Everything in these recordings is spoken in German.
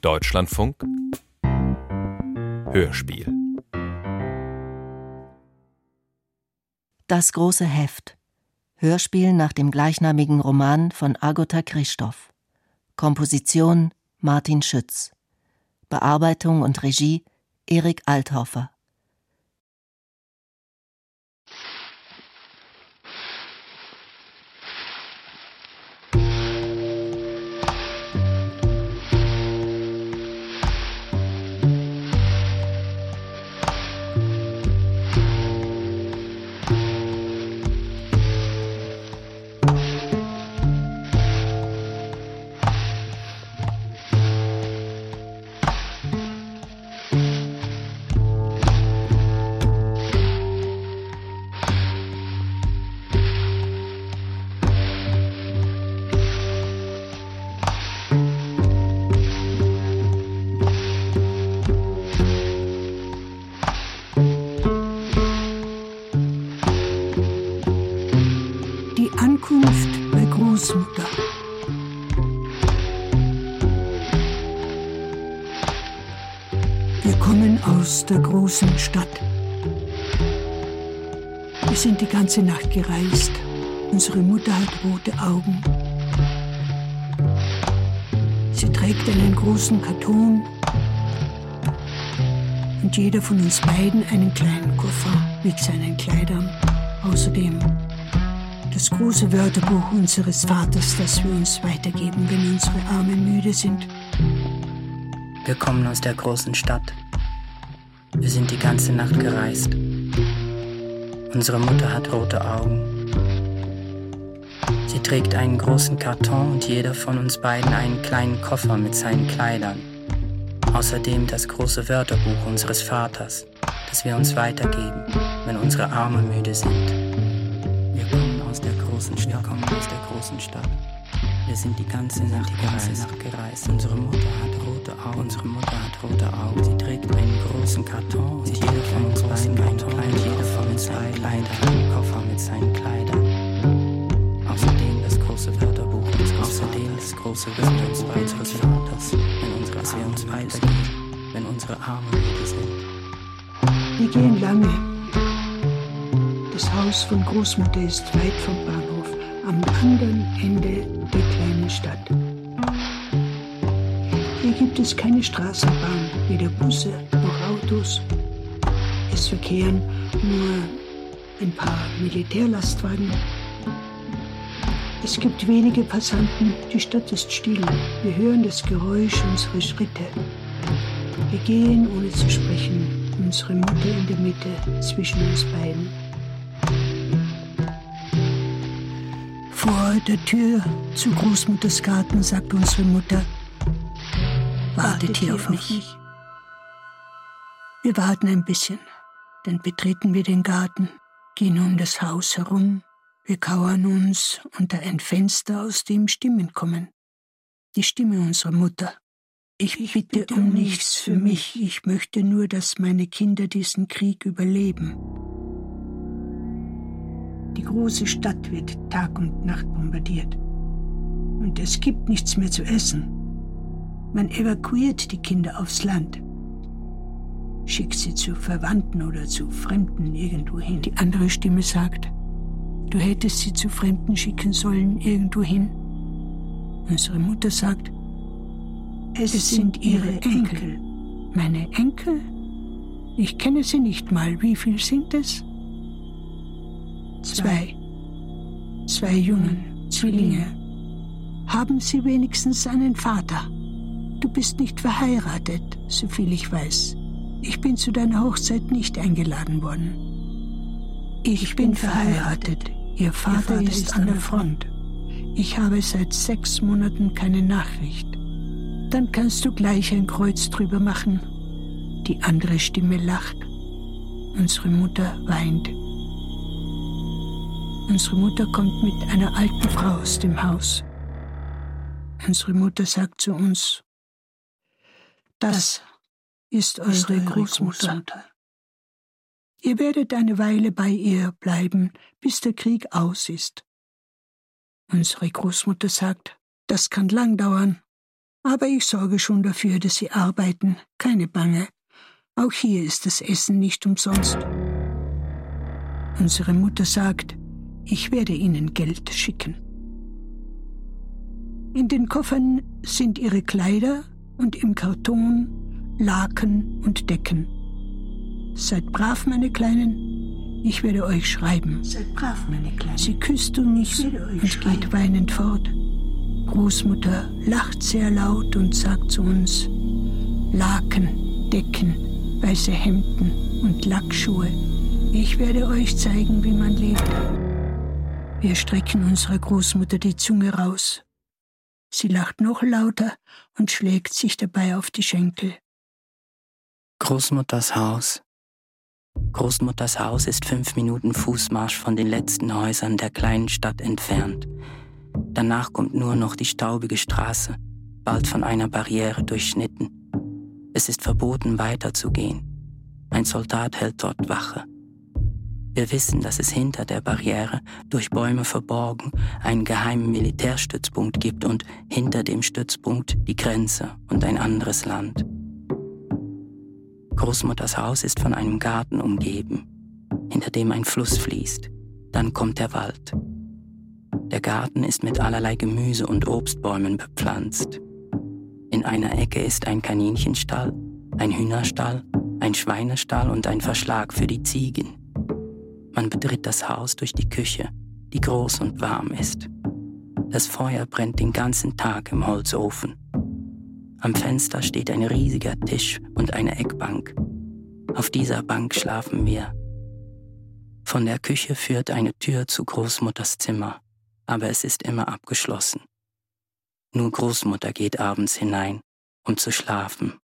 Deutschlandfunk. Hörspiel. Das große Heft. Hörspiel nach dem gleichnamigen Roman von Agota Christoph. Komposition Martin Schütz. Bearbeitung und Regie Erik Althofer gereist. Unsere Mutter hat rote Augen. Sie trägt einen großen Karton und jeder von uns beiden einen kleinen Koffer mit seinen Kleidern. Außerdem das große Wörterbuch unseres Vaters, das wir uns weitergeben, wenn unsere Arme müde sind. Wir kommen aus der großen Stadt. Wir sind die ganze Nacht gereist. Unsere Mutter hat rote Augen. Sie trägt einen großen Karton und jeder von uns beiden einen kleinen Koffer mit seinen Kleidern. Außerdem das große Wörterbuch unseres Vaters, das wir uns weitergeben, wenn unsere Arme müde sind. Wir kommen aus der großen Stadt. Wir kommen aus der großen Stadt. Wir sind die ganze Nacht, die ganze Nacht gereist. Unsere Mutter hat rote Augen. Unsere Mutter hat rote Augen. Sie trägt einen großen Karton und jeder von uns beiden ein Kleid. Jeder von uns ein Kleid, einen Koffer mit seinen Kleidern. Außerdem das große Wörterbuch unseres Außerdem das große Wörterbuch unseres Vaters. Wenn unsere wir uns weitergehen, wenn unsere Arme müde sind. Wir gehen lange. Das Haus von Großmutter ist weit vom Bahnhof, am anderen Ende der kleinen Stadt. Hier gibt es keine Straßenbahn, weder Busse noch Autos. Es verkehren nur ein paar Militärlastwagen. Es gibt wenige Passanten, die Stadt ist still. Wir hören das Geräusch unserer Schritte. Wir gehen ohne zu sprechen, unsere Mutter in der Mitte zwischen uns beiden. Vor der Tür zu Großmutters Garten sagt unsere Mutter, wartet hier auf mich. Wir warten ein bisschen, dann betreten wir den Garten, gehen um das Haus herum, wir kauern uns unter ein Fenster, aus dem Stimmen kommen. Die Stimme unserer Mutter. Ich, ich bitte, bitte um nichts für mich, ich möchte nur, dass meine Kinder diesen Krieg überleben. Die große Stadt wird Tag und Nacht bombardiert. Und es gibt nichts mehr zu essen. Man evakuiert die Kinder aufs Land. Schickt sie zu Verwandten oder zu Fremden irgendwo hin. Die andere Stimme sagt, du hättest sie zu Fremden schicken sollen irgendwo hin. Unsere Mutter sagt, es, es sind ihre Enkel. Meine Enkel? Ich kenne sie nicht mal. Wie viel sind es? Zwei. Zwei Jungen, Zwillinge. Haben Sie wenigstens einen Vater? Du bist nicht verheiratet, soviel ich weiß. Ich bin zu deiner Hochzeit nicht eingeladen worden. Ich, ich bin verheiratet. Ihr Vater, Ihr Vater ist an der Front. Ich habe seit sechs Monaten keine Nachricht. Dann kannst du gleich ein Kreuz drüber machen. Die andere Stimme lacht. Unsere Mutter weint. Unsere Mutter kommt mit einer alten Frau aus dem Haus. Unsere Mutter sagt zu uns, das ist eure Großmutter. Ihr werdet eine Weile bei ihr bleiben, bis der Krieg aus ist. Unsere Großmutter sagt, das kann lang dauern. Aber ich sorge schon dafür, dass Sie arbeiten, keine Bange. Auch hier ist das Essen nicht umsonst. Unsere Mutter sagt, ich werde Ihnen Geld schicken. In den Koffern sind Ihre Kleider und im Karton Laken und Decken. Seid brav, meine Kleinen. Ich werde euch schreiben. Seid brav, meine Kleinen. Sie küsst uns und schreiben. geht weinend fort. Großmutter lacht sehr laut und sagt zu uns, Laken, Decken, weiße Hemden und Lackschuhe. Ich werde euch zeigen, wie man lebt. Wir strecken unserer Großmutter die Zunge raus. Sie lacht noch lauter und schlägt sich dabei auf die Schenkel. Großmutters Haus. Großmutters Haus ist fünf Minuten Fußmarsch von den letzten Häusern der kleinen Stadt entfernt. Danach kommt nur noch die staubige Straße, bald von einer Barriere durchschnitten. Es ist verboten, weiterzugehen. Ein Soldat hält dort Wache. Wir wissen, dass es hinter der Barriere, durch Bäume verborgen, einen geheimen Militärstützpunkt gibt und hinter dem Stützpunkt die Grenze und ein anderes Land. Großmutters Haus ist von einem Garten umgeben, hinter dem ein Fluss fließt. Dann kommt der Wald. Der Garten ist mit allerlei Gemüse und Obstbäumen bepflanzt. In einer Ecke ist ein Kaninchenstall, ein Hühnerstall, ein Schweinestall und ein Verschlag für die Ziegen. Man betritt das Haus durch die Küche, die groß und warm ist. Das Feuer brennt den ganzen Tag im Holzofen. Am Fenster steht ein riesiger Tisch und eine Eckbank. Auf dieser Bank schlafen wir. Von der Küche führt eine Tür zu Großmutters Zimmer, aber es ist immer abgeschlossen. Nur Großmutter geht abends hinein, um zu schlafen.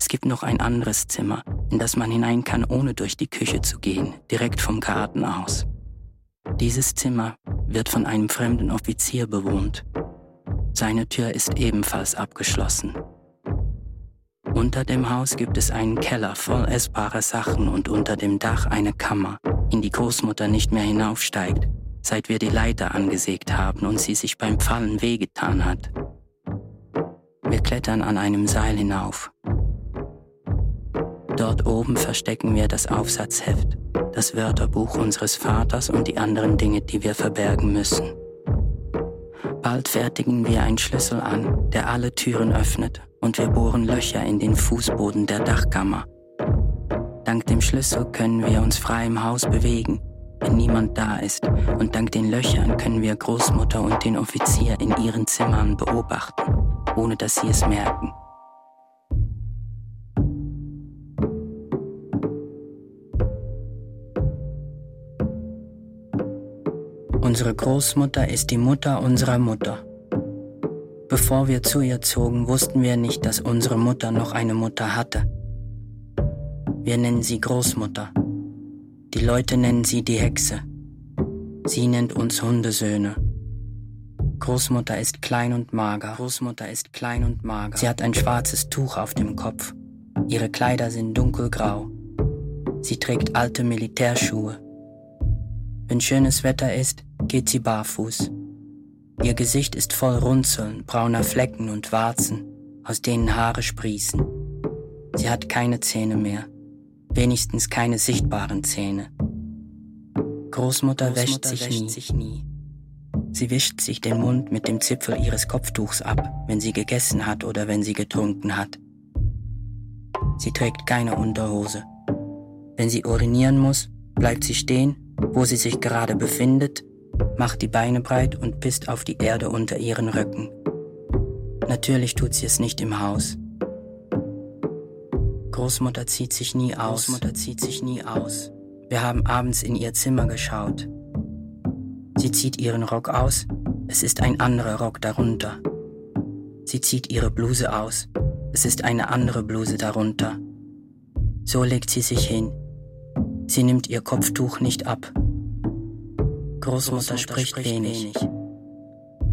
Es gibt noch ein anderes Zimmer, in das man hinein kann, ohne durch die Küche zu gehen, direkt vom Garten aus. Dieses Zimmer wird von einem fremden Offizier bewohnt. Seine Tür ist ebenfalls abgeschlossen. Unter dem Haus gibt es einen Keller voll essbarer Sachen und unter dem Dach eine Kammer, in die Großmutter nicht mehr hinaufsteigt, seit wir die Leiter angesägt haben und sie sich beim Fallen wehgetan hat. Wir klettern an einem Seil hinauf. Dort oben verstecken wir das Aufsatzheft, das Wörterbuch unseres Vaters und die anderen Dinge, die wir verbergen müssen. Bald fertigen wir einen Schlüssel an, der alle Türen öffnet, und wir bohren Löcher in den Fußboden der Dachkammer. Dank dem Schlüssel können wir uns frei im Haus bewegen, wenn niemand da ist, und dank den Löchern können wir Großmutter und den Offizier in ihren Zimmern beobachten, ohne dass sie es merken. Unsere Großmutter ist die Mutter unserer Mutter. Bevor wir zu ihr zogen, wussten wir nicht, dass unsere Mutter noch eine Mutter hatte. Wir nennen sie Großmutter. Die Leute nennen sie die Hexe. Sie nennt uns Hundesöhne. Großmutter ist klein und mager. Großmutter ist klein und mager. Sie hat ein schwarzes Tuch auf dem Kopf. Ihre Kleider sind dunkelgrau. Sie trägt alte Militärschuhe. Wenn schönes Wetter ist, geht sie barfuß. Ihr Gesicht ist voll Runzeln, brauner Flecken und Warzen, aus denen Haare sprießen. Sie hat keine Zähne mehr, wenigstens keine sichtbaren Zähne. Großmutter, Großmutter wäscht, sich, wäscht nie. sich nie. Sie wischt sich den Mund mit dem Zipfel ihres Kopftuchs ab, wenn sie gegessen hat oder wenn sie getrunken hat. Sie trägt keine Unterhose. Wenn sie urinieren muss, bleibt sie stehen, wo sie sich gerade befindet macht die Beine breit und pisst auf die Erde unter ihren Röcken. Natürlich tut sie es nicht im Haus. Großmutter zieht sich nie aus. Großmutter zieht sich nie aus. Wir haben abends in ihr Zimmer geschaut. Sie zieht ihren Rock aus. Es ist ein anderer Rock darunter. Sie zieht ihre Bluse aus. Es ist eine andere Bluse darunter. So legt sie sich hin. Sie nimmt ihr Kopftuch nicht ab. Großmutter spricht wenig.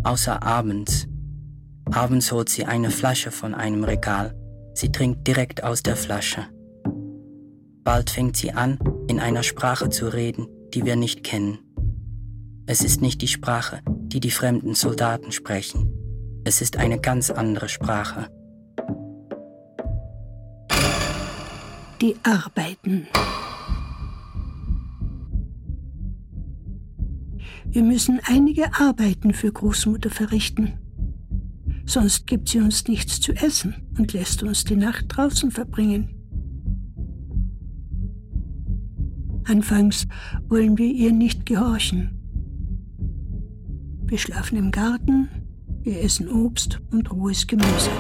Außer abends. Abends holt sie eine Flasche von einem Regal. Sie trinkt direkt aus der Flasche. Bald fängt sie an, in einer Sprache zu reden, die wir nicht kennen. Es ist nicht die Sprache, die die fremden Soldaten sprechen. Es ist eine ganz andere Sprache. Die Arbeiten. Wir müssen einige Arbeiten für Großmutter verrichten. Sonst gibt sie uns nichts zu essen und lässt uns die Nacht draußen verbringen. Anfangs wollen wir ihr nicht gehorchen. Wir schlafen im Garten, wir essen Obst und rohes Gemüse.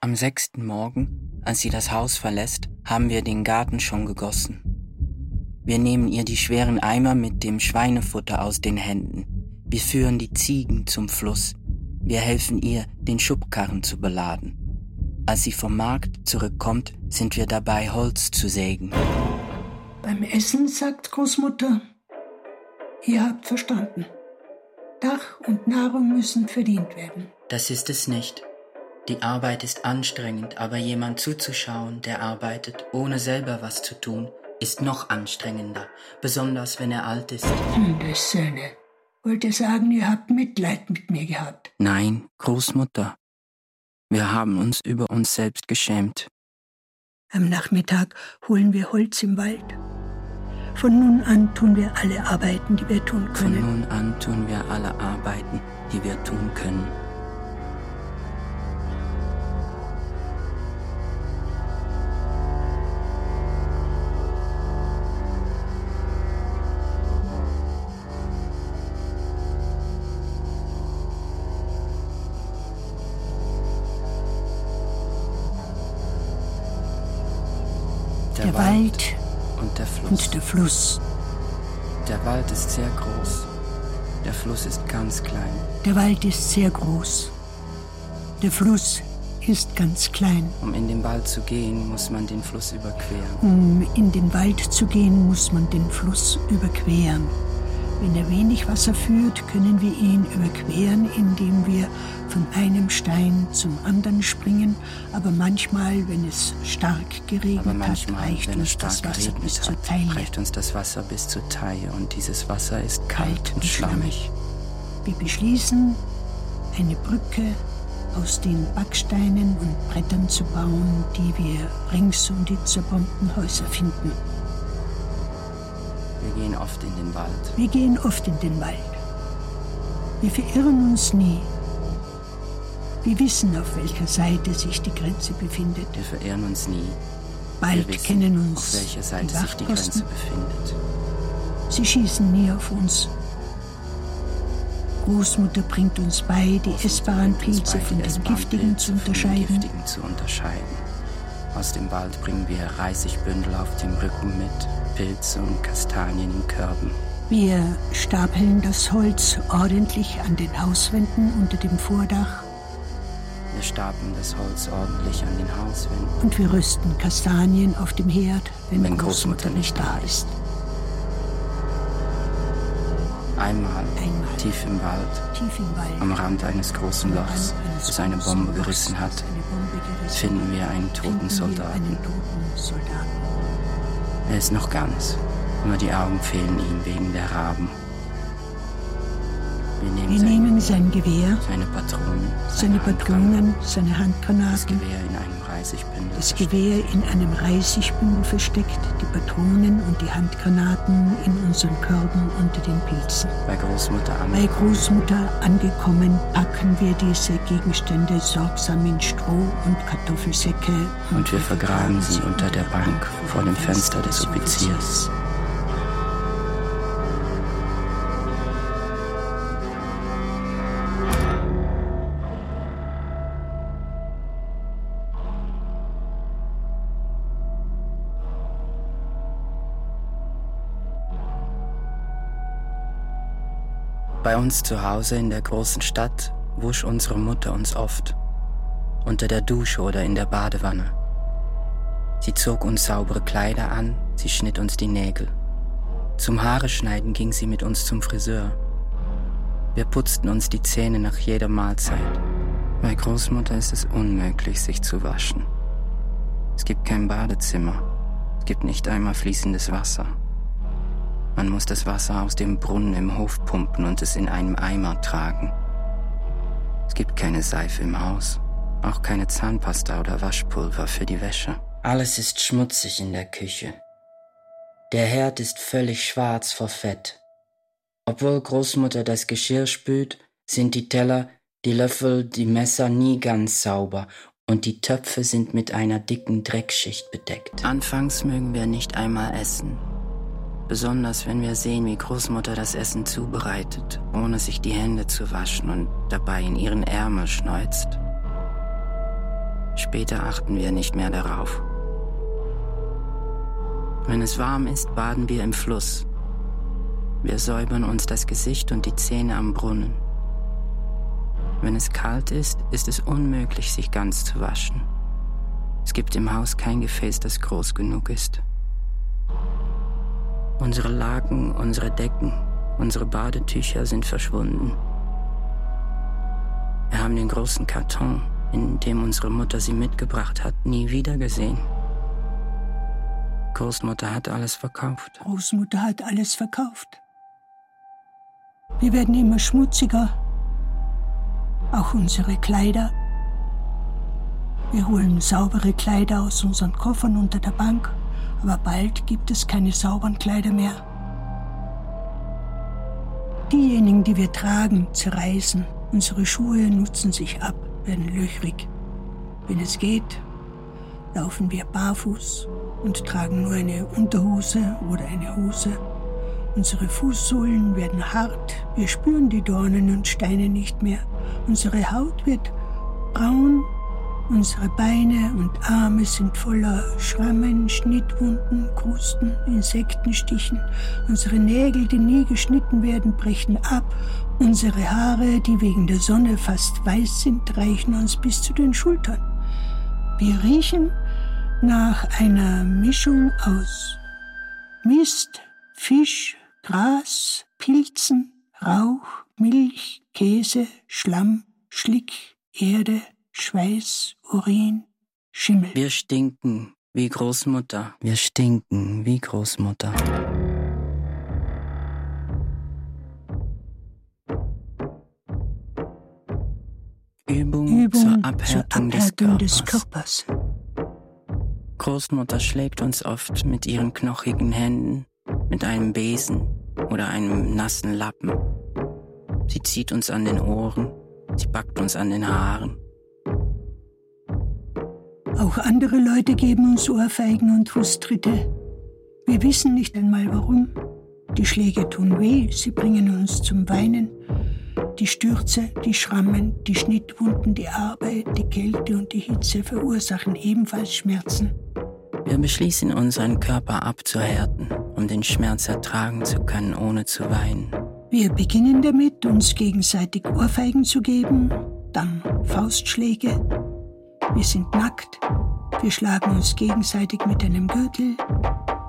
Am sechsten Morgen, als sie das Haus verlässt, haben wir den Garten schon gegossen. Wir nehmen ihr die schweren Eimer mit dem Schweinefutter aus den Händen. Wir führen die Ziegen zum Fluss. Wir helfen ihr, den Schubkarren zu beladen. Als sie vom Markt zurückkommt, sind wir dabei, Holz zu sägen. Beim Essen sagt Großmutter, ihr habt verstanden. Dach und Nahrung müssen verdient werden. Das ist es nicht. Die Arbeit ist anstrengend, aber jemand zuzuschauen, der arbeitet, ohne selber was zu tun, ist noch anstrengender, besonders wenn er alt ist. Hm, das Söhne. Wollt ihr sagen, ihr habt Mitleid mit mir gehabt? Nein, Großmutter. Wir haben uns über uns selbst geschämt. Am Nachmittag holen wir Holz im Wald. Von nun an tun wir alle Arbeiten, die wir tun können. Von nun an tun wir alle Arbeiten, die wir tun können. Wald und der Fluss. und der Fluss. Der Wald ist sehr groß. Der Fluss ist ganz klein. Der Wald ist sehr groß. Der Fluss ist ganz klein. Um in den Wald zu gehen, muss man den Fluss überqueren. Um in den Wald zu gehen, muss man den Fluss überqueren. Wenn er wenig Wasser führt, können wir ihn überqueren, indem wir von einem Stein zum anderen springen. Aber manchmal, wenn es stark geregnet manchmal, hat, reicht uns das Wasser bis zur Taille. reicht uns das Wasser bis zur Taille und dieses Wasser ist kalt, Kalt und und schlammig. Wir beschließen, eine Brücke aus den Backsteinen und Brettern zu bauen, die wir rings um die zerbombten Häuser finden. Wir gehen oft in den Wald. Wir gehen oft in den Wald. Wir verirren uns nie. Wir wissen, auf welcher Seite sich die Grenze befindet. Wir verirren uns nie. Bald wissen, kennen uns auf welcher die Seite sich die Grenze befindet. Sie schießen nie auf uns. Großmutter bringt uns bei, die essbaren Pilze von die den. Giftigen zu unterscheiden. Aus dem Wald bringen wir Reisigbündel auf dem Rücken mit, Pilze und Kastanien in Körben. Wir stapeln das Holz ordentlich an den Hauswänden unter dem Vordach Wir stapeln das Holz ordentlich an den Hauswänden. und wir rösten Kastanien auf dem Herd, wenn, Wenn Großmutter nicht da ist. Einmal, Einmal. tief im Wald, Tief im Wald. am Rand eines großen Lochs, das eine Bombe gerissen hat, finden wir einen toten Soldaten. Einen. Er ist noch ganz, nur die Augen fehlen ihm wegen der Raben. Wir nehmen, Wir sein, nehmen sein Gewehr, seine Patronen, seine Handgranaten, Patronen, seine das Handgranaten, Gewehr in Reisigbündel. Das. Gewehr in einem Reisigbündel versteckt, die Patronen und die Handgranaten in unseren Körben unter den Pilzen. Bei Großmutter Bei. Großmutter angekommen, packen wir diese Gegenstände sorgsam in Stroh und Kartoffelsäcke Und wir vergraben sie unter der Bank vor dem Fenster des Offiziers. Bei uns zu Hause in der großen Stadt wusch unsere Mutter uns oft. Unter der Dusche oder in der Badewanne. Sie zog uns saubere Kleider an, sie schnitt uns die Nägel. Zum Haare schneiden ging sie mit uns zum Friseur. Wir putzten uns die Zähne nach jeder Mahlzeit. Bei Großmutter ist es unmöglich, sich zu waschen. Es gibt kein Badezimmer. Es gibt nicht einmal fließendes Wasser. Man muss das Wasser aus dem Brunnen im Hof pumpen und es in einem Eimer tragen. Es gibt keine Seife im Haus, auch keine Zahnpasta oder Waschpulver für die Wäsche. Alles ist schmutzig in der Küche. Der Herd ist völlig schwarz vor Fett. Obwohl Großmutter das Geschirr spült, sind die Teller, die Löffel, die Messer nie ganz sauber und die Töpfe sind mit einer dicken Dreckschicht bedeckt. Anfangs mögen wir nicht einmal essen. Besonders wenn wir sehen, wie Großmutter das Essen zubereitet, ohne sich die Hände zu waschen und dabei in ihren Ärmel schneuzt. Später achten wir nicht mehr darauf. Wenn es warm ist, baden wir im Fluss. Wir säubern uns das Gesicht und die Zähne am Brunnen. Wenn es kalt ist, ist es unmöglich, sich ganz zu waschen. Es gibt im Haus kein Gefäß, das groß genug ist. Unsere Laken, unsere Decken, unsere Badetücher sind verschwunden. Wir haben den großen Karton, in dem unsere Mutter sie mitgebracht hat, nie wieder gesehen. Großmutter hat alles verkauft. Großmutter hat alles verkauft. Wir werden immer schmutziger, auch unsere Kleider. Wir holen saubere Kleider aus unseren Koffern unter der Bank, aber bald gibt es keine sauberen Kleider mehr. Diejenigen, die wir tragen, zerreißen. Unsere Schuhe nutzen sich ab, werden löchrig. Wenn es geht, laufen wir barfuß und tragen nur eine Unterhose oder eine Hose. Unsere Fußsohlen werden hart, wir spüren die Dornen und Steine nicht mehr. Unsere Haut wird braun, unsere Beine und Arme sind voller Schrammen, Schnittwunden, Krusten, Insektenstichen. Unsere Nägel, die nie geschnitten werden, brechen ab. Unsere Haare, die wegen der Sonne fast weiß sind, reichen uns bis zu den Schultern. Wir riechen nach einer Mischung aus Mist, Fisch, Gras, Pilzen, Rauch, Milch, Käse, Schlamm, Schlick, Erde, Schweiß, Urin, Schimmel. Wir stinken wie Großmutter. Wir stinken wie Großmutter. Übung, Übung zur Abhärtung, zur Abhärtung des, des Körpers. Körpers. Großmutter schlägt uns oft mit ihren knochigen Händen, mit einem Besen oder einem nassen Lappen. Sie zieht uns an den Ohren, sie packt uns an den Haaren. Auch andere Leute geben uns Ohrfeigen und Fußtritte. Wir wissen nicht einmal warum. Die Schläge tun weh, sie bringen uns zum Weinen. Die Stürze, die Schrammen, die Schnittwunden, die Arbeit, die Kälte und die Hitze verursachen ebenfalls Schmerzen. Wir beschließen, unseren Körper abzuhärten, um den Schmerz ertragen zu können, ohne zu weinen. Wir beginnen damit, uns gegenseitig Ohrfeigen zu geben, dann Faustschläge. Wir sind nackt. Wir schlagen uns gegenseitig mit einem Gürtel.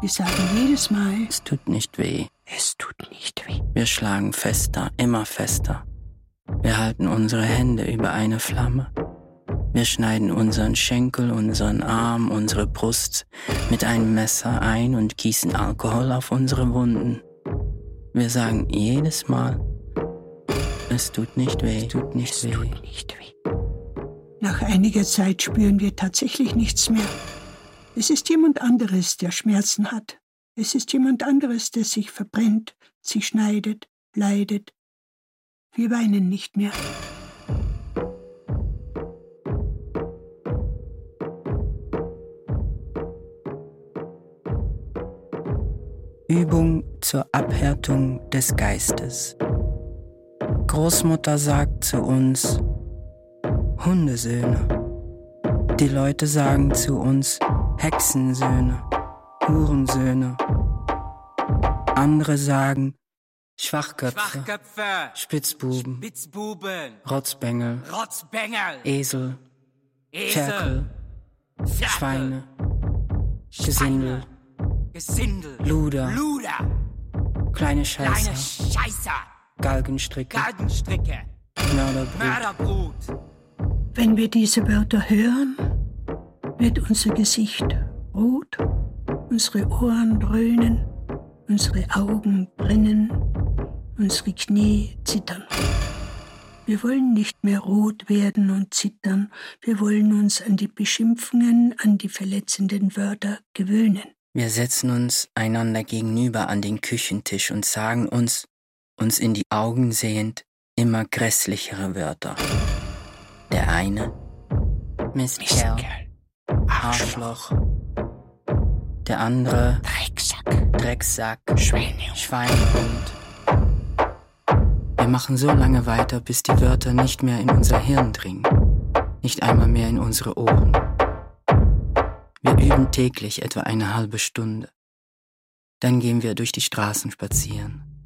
Wir sagen jedes Mal, Es tut nicht weh. es tut nicht weh. Wir schlagen fester, immer fester. Wir halten unsere Hände über eine Flamme. Wir schneiden unseren Schenkel, unseren Arm, unsere Brust mit einem Messer ein und gießen Alkohol auf unsere Wunden. Wir sagen jedes Mal, es tut nicht weh, es tut nicht weh. Nicht weh. Nach einiger Zeit spüren wir tatsächlich nichts mehr. Es ist jemand anderes, der Schmerzen hat. Es ist jemand anderes, der sich verbrennt, sich schneidet, leidet. Wir weinen nicht mehr. Übung zur Abhärtung des Geistes. Großmutter sagt zu uns, Hundesöhne. Die Leute sagen zu uns, Hexensöhne, Hurensöhne. Andere sagen, Schwachköpfe, Schwachköpfe, Spitzbuben, Spitzbuben, Rotzbengel, Rotzbengel, Esel, Esel, Ferkel, Schweine, Gesindel, Gesindel, Luder, Luder, kleine kleine Scheißer, Scheißer, Galgenstricke, Galgenstricke, Mörderbrut. Mörderbrut. Wenn wir diese Wörter hören, wird unser Gesicht rot, unsere Ohren dröhnen, unsere Augen brennen, unsere Knie zittern. Wir wollen nicht mehr rot werden und zittern. Wir wollen uns an die Beschimpfungen, an die verletzenden Wörter gewöhnen. Wir setzen uns einander gegenüber an den Küchentisch und sagen uns, uns in die Augen sehend, immer grässlichere Wörter. Der eine, Mistkerl, Arschloch. Der andere, Drecksack, Drecksack, Schweine, Schweinehund. Wir machen so lange weiter, bis die Wörter nicht mehr in unser Hirn dringen, nicht einmal mehr in unsere Ohren. Wir üben täglich etwa eine halbe Stunde. Dann gehen wir durch die Straßen spazieren.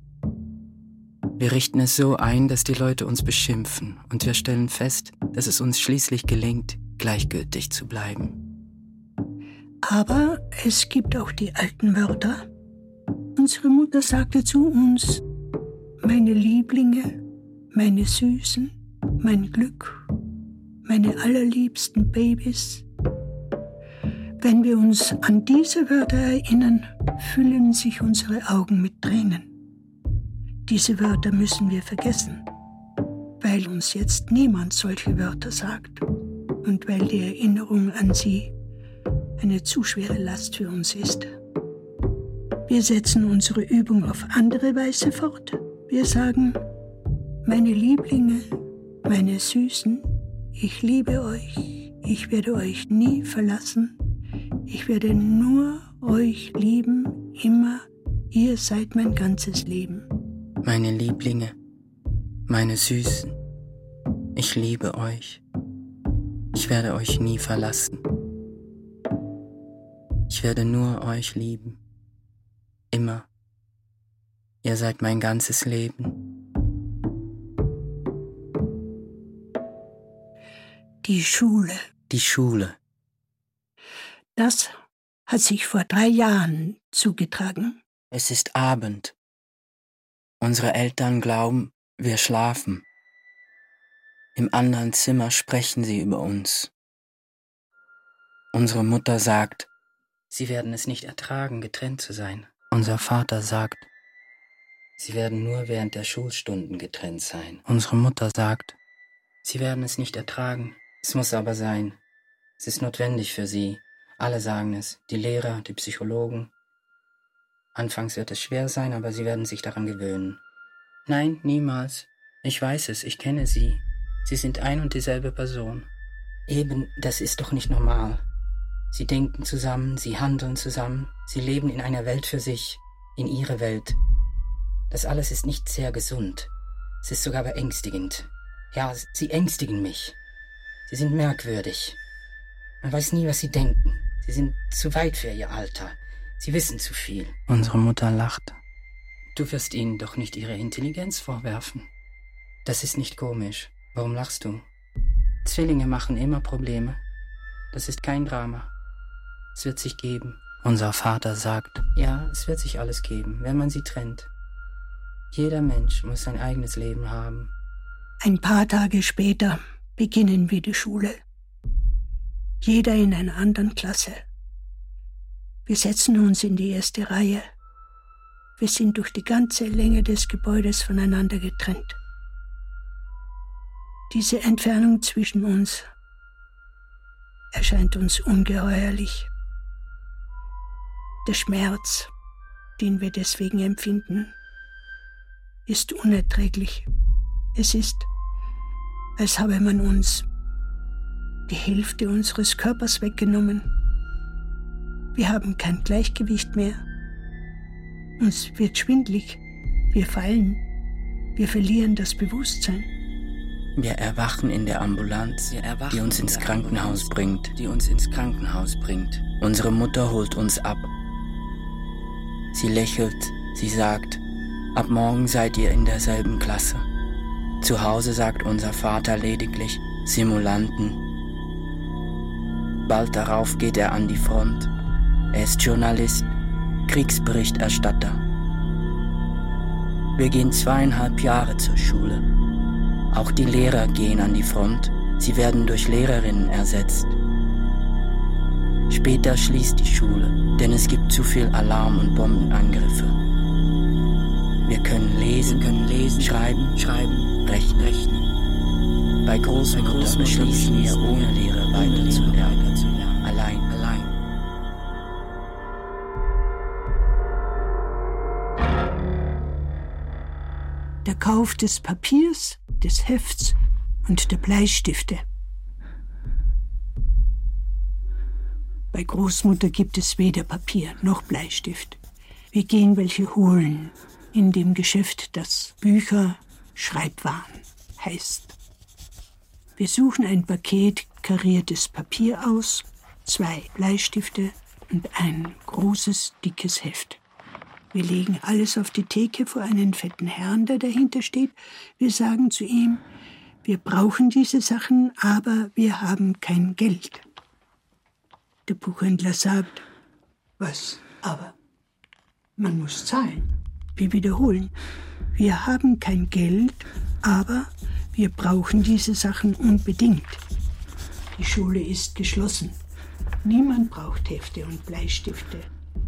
Wir richten es so ein, dass die Leute uns beschimpfen und wir stellen fest, dass es uns schließlich gelingt, gleichgültig zu bleiben. Aber es gibt auch die alten Wörter. Unsere Mutter sagte zu uns, meine Lieblinge, meine Süßen, mein Glück, meine allerliebsten Babys. Wenn wir uns an diese Wörter erinnern, füllen sich unsere Augen mit Tränen. Diese Wörter müssen wir vergessen, weil uns jetzt niemand solche Wörter sagt und weil die Erinnerung an sie eine zu schwere Last für uns ist. Wir setzen unsere Übung auf andere Weise fort. Wir sagen, meine Lieblinge, meine Süßen, ich liebe euch, ich werde euch nie verlassen, ich werde nur euch lieben, immer, ihr seid mein ganzes Leben. Meine Lieblinge, meine Süßen, ich liebe euch. Ich werde euch nie verlassen. Ich werde nur euch lieben. Immer. Ihr seid mein ganzes Leben. Die Schule, Die Schule. das hat sich vor drei Jahren zugetragen. Es ist Abend. Unsere Eltern glauben, wir schlafen. Im anderen Zimmer sprechen sie über uns. Unsere Mutter sagt, sie werden es nicht ertragen, getrennt zu sein. Unser Vater sagt, sie werden nur während der Schulstunden getrennt sein. Unsere Mutter sagt, sie werden es nicht ertragen. Es muss aber sein. Es ist notwendig für sie. Alle sagen es, die Lehrer, die Psychologen. Anfangs wird es schwer sein, aber sie werden sich daran gewöhnen. Nein, niemals. Ich weiß es, ich kenne sie. Sie sind ein und dieselbe Person. Eben, das ist doch nicht normal. Sie denken zusammen, sie handeln zusammen, sie leben in einer Welt für sich, in ihre Welt. Das alles ist nicht sehr gesund. Es ist sogar beängstigend. Ja, sie ängstigen mich. Sie sind merkwürdig. Man weiß nie, was sie denken. Sie sind zu weit für ihr Alter. Sie wissen zu viel. Unsere Mutter lacht. Du wirst ihnen doch nicht ihre Intelligenz vorwerfen. Das ist nicht komisch. Warum lachst du? Zwillinge machen immer Probleme. Das ist kein Drama. Es wird sich geben. Unser Vater sagt, ja, es wird sich alles geben, wenn man sie trennt. Jeder Mensch muss sein eigenes Leben haben. Ein paar Tage später beginnen wir die Schule. Jeder in einer anderen Klasse. Wir setzen uns in die erste Reihe. Wir sind durch die ganze Länge des Gebäudes voneinander getrennt. Diese Entfernung zwischen uns erscheint uns ungeheuerlich. Der Schmerz, den wir deswegen empfinden, ist unerträglich. Es ist, als habe man uns die Hälfte unseres Körpers weggenommen. Wir haben kein Gleichgewicht mehr. Uns wird schwindlig. Wir fallen. Wir verlieren das Bewusstsein. Wir erwachen in der Ambulanz, die uns ins Krankenhaus bringt, die uns ins Krankenhaus bringt. Unsere Mutter holt uns ab. Sie lächelt, sie sagt, ab morgen seid ihr in derselben Klasse. Zu Hause sagt unser Vater lediglich Simulanten. Bald darauf geht er an die Front. Er ist Journalist, Kriegsberichterstatter. Wir gehen zweieinhalb Jahre zur Schule. Auch die Lehrer gehen an die Front. Sie werden durch Lehrerinnen ersetzt. Später schließt die Schule, denn es gibt zu viel Alarm und Bombenangriffe. Wir können lesen, können lesen, schreiben, schreiben, rechnen, rechnen. Bei Großmutter beschließen wir ohne Lehre weiterzulernen. Der Kauf des Papiers, des Hefts und der Bleistifte. Bei Großmutter gibt es weder Papier noch Bleistift. Wir gehen welche holen in dem Geschäft, das Bücher Schreibwaren heißt. Wir suchen ein Paket kariertes Papier aus, zwei Bleistifte und ein großes, dickes Heft. Wir legen alles auf die Theke vor einen fetten Herrn, der dahinter steht. Wir sagen zu ihm, wir brauchen diese Sachen, aber wir haben kein Geld. Der Buchhändler sagt, was aber? Man muss zahlen. Wir wiederholen, wir haben kein Geld, aber wir brauchen diese Sachen unbedingt. Die Schule ist geschlossen. Niemand braucht Hefte und Bleistifte.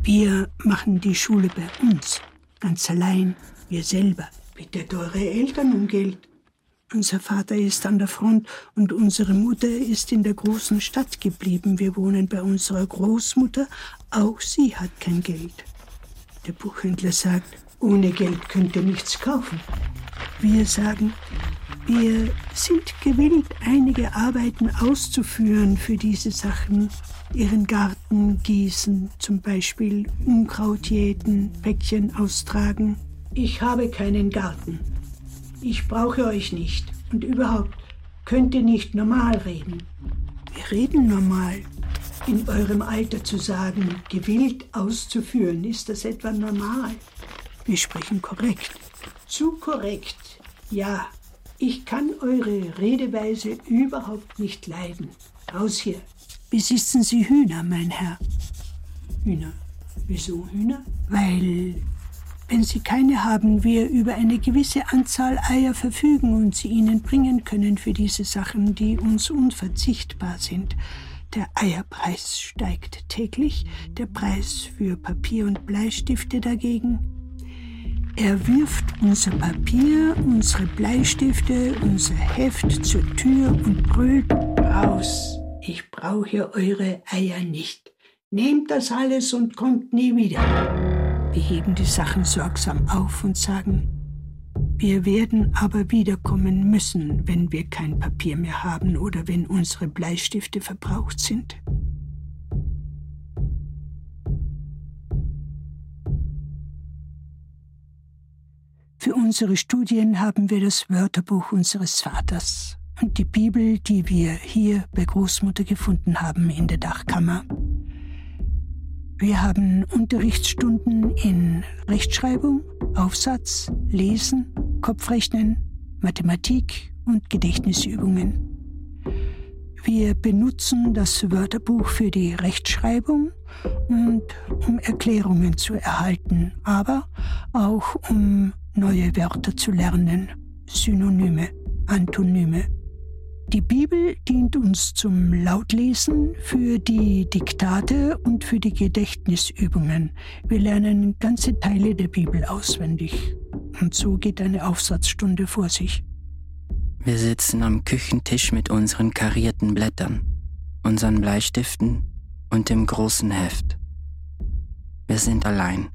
Wir machen die Schule bei uns, ganz allein, wir selber. Bittet eure Eltern um Geld. Unser Vater ist an der Front und unsere Mutter ist in der großen Stadt geblieben. Wir wohnen bei unserer Großmutter. Auch sie hat kein Geld. Der Buchhändler sagt, ohne Geld könnt ihr nichts kaufen. Wir sagen, wir sind gewillt, einige Arbeiten auszuführen für diese Sachen. Ihren Garten gießen, zum Beispiel Unkraut jäten, Päckchen austragen. Ich habe keinen Garten. Ich brauche euch nicht. Und überhaupt, könnt ihr nicht normal reden. Wir reden normal. In eurem Alter zu sagen, gewillt auszuführen, ist das etwa normal? Wir sprechen korrekt. Zu korrekt. Ja, ich kann eure Redeweise überhaupt nicht leiden. Raus hier. Besitzen Sie Hühner, mein Herr? Hühner. Wieso Hühner? Weil wenn Sie keine haben, wir über eine gewisse Anzahl Eier verfügen und sie Ihnen bringen können für diese Sachen, die uns unverzichtbar sind. Der Eierpreis steigt täglich, der Preis für Papier und Bleistifte dagegen. Er wirft unser Papier, unsere Bleistifte, unser Heft zur Tür und brüllt raus. Ich brauche eure Eier nicht. Nehmt das alles und kommt nie wieder. Wir heben die Sachen sorgsam auf und sagen, wir werden aber wiederkommen müssen, wenn wir kein Papier mehr haben oder wenn unsere Bleistifte verbraucht sind. Für unsere Studien haben wir das Wörterbuch unseres Vaters und die Bibel, die wir hier bei Großmutter gefunden haben in der Dachkammer. Wir haben Unterrichtsstunden in Rechtschreibung, Aufsatz, Lesen, Kopfrechnen, Mathematik und Gedächtnisübungen. Wir benutzen das Wörterbuch für die Rechtschreibung und um Erklärungen zu erhalten, aber auch um neue Wörter zu lernen, Synonyme, Antonyme die Bibel dient uns zum Lautlesen, für die Diktate und für die Gedächtnisübungen. Wir lernen ganze Teile der Bibel auswendig. Und so geht eine Aufsatzstunde vor sich. Wir sitzen am Küchentisch mit unseren karierten Blättern, unseren Bleistiften und dem großen Heft. Wir sind allein.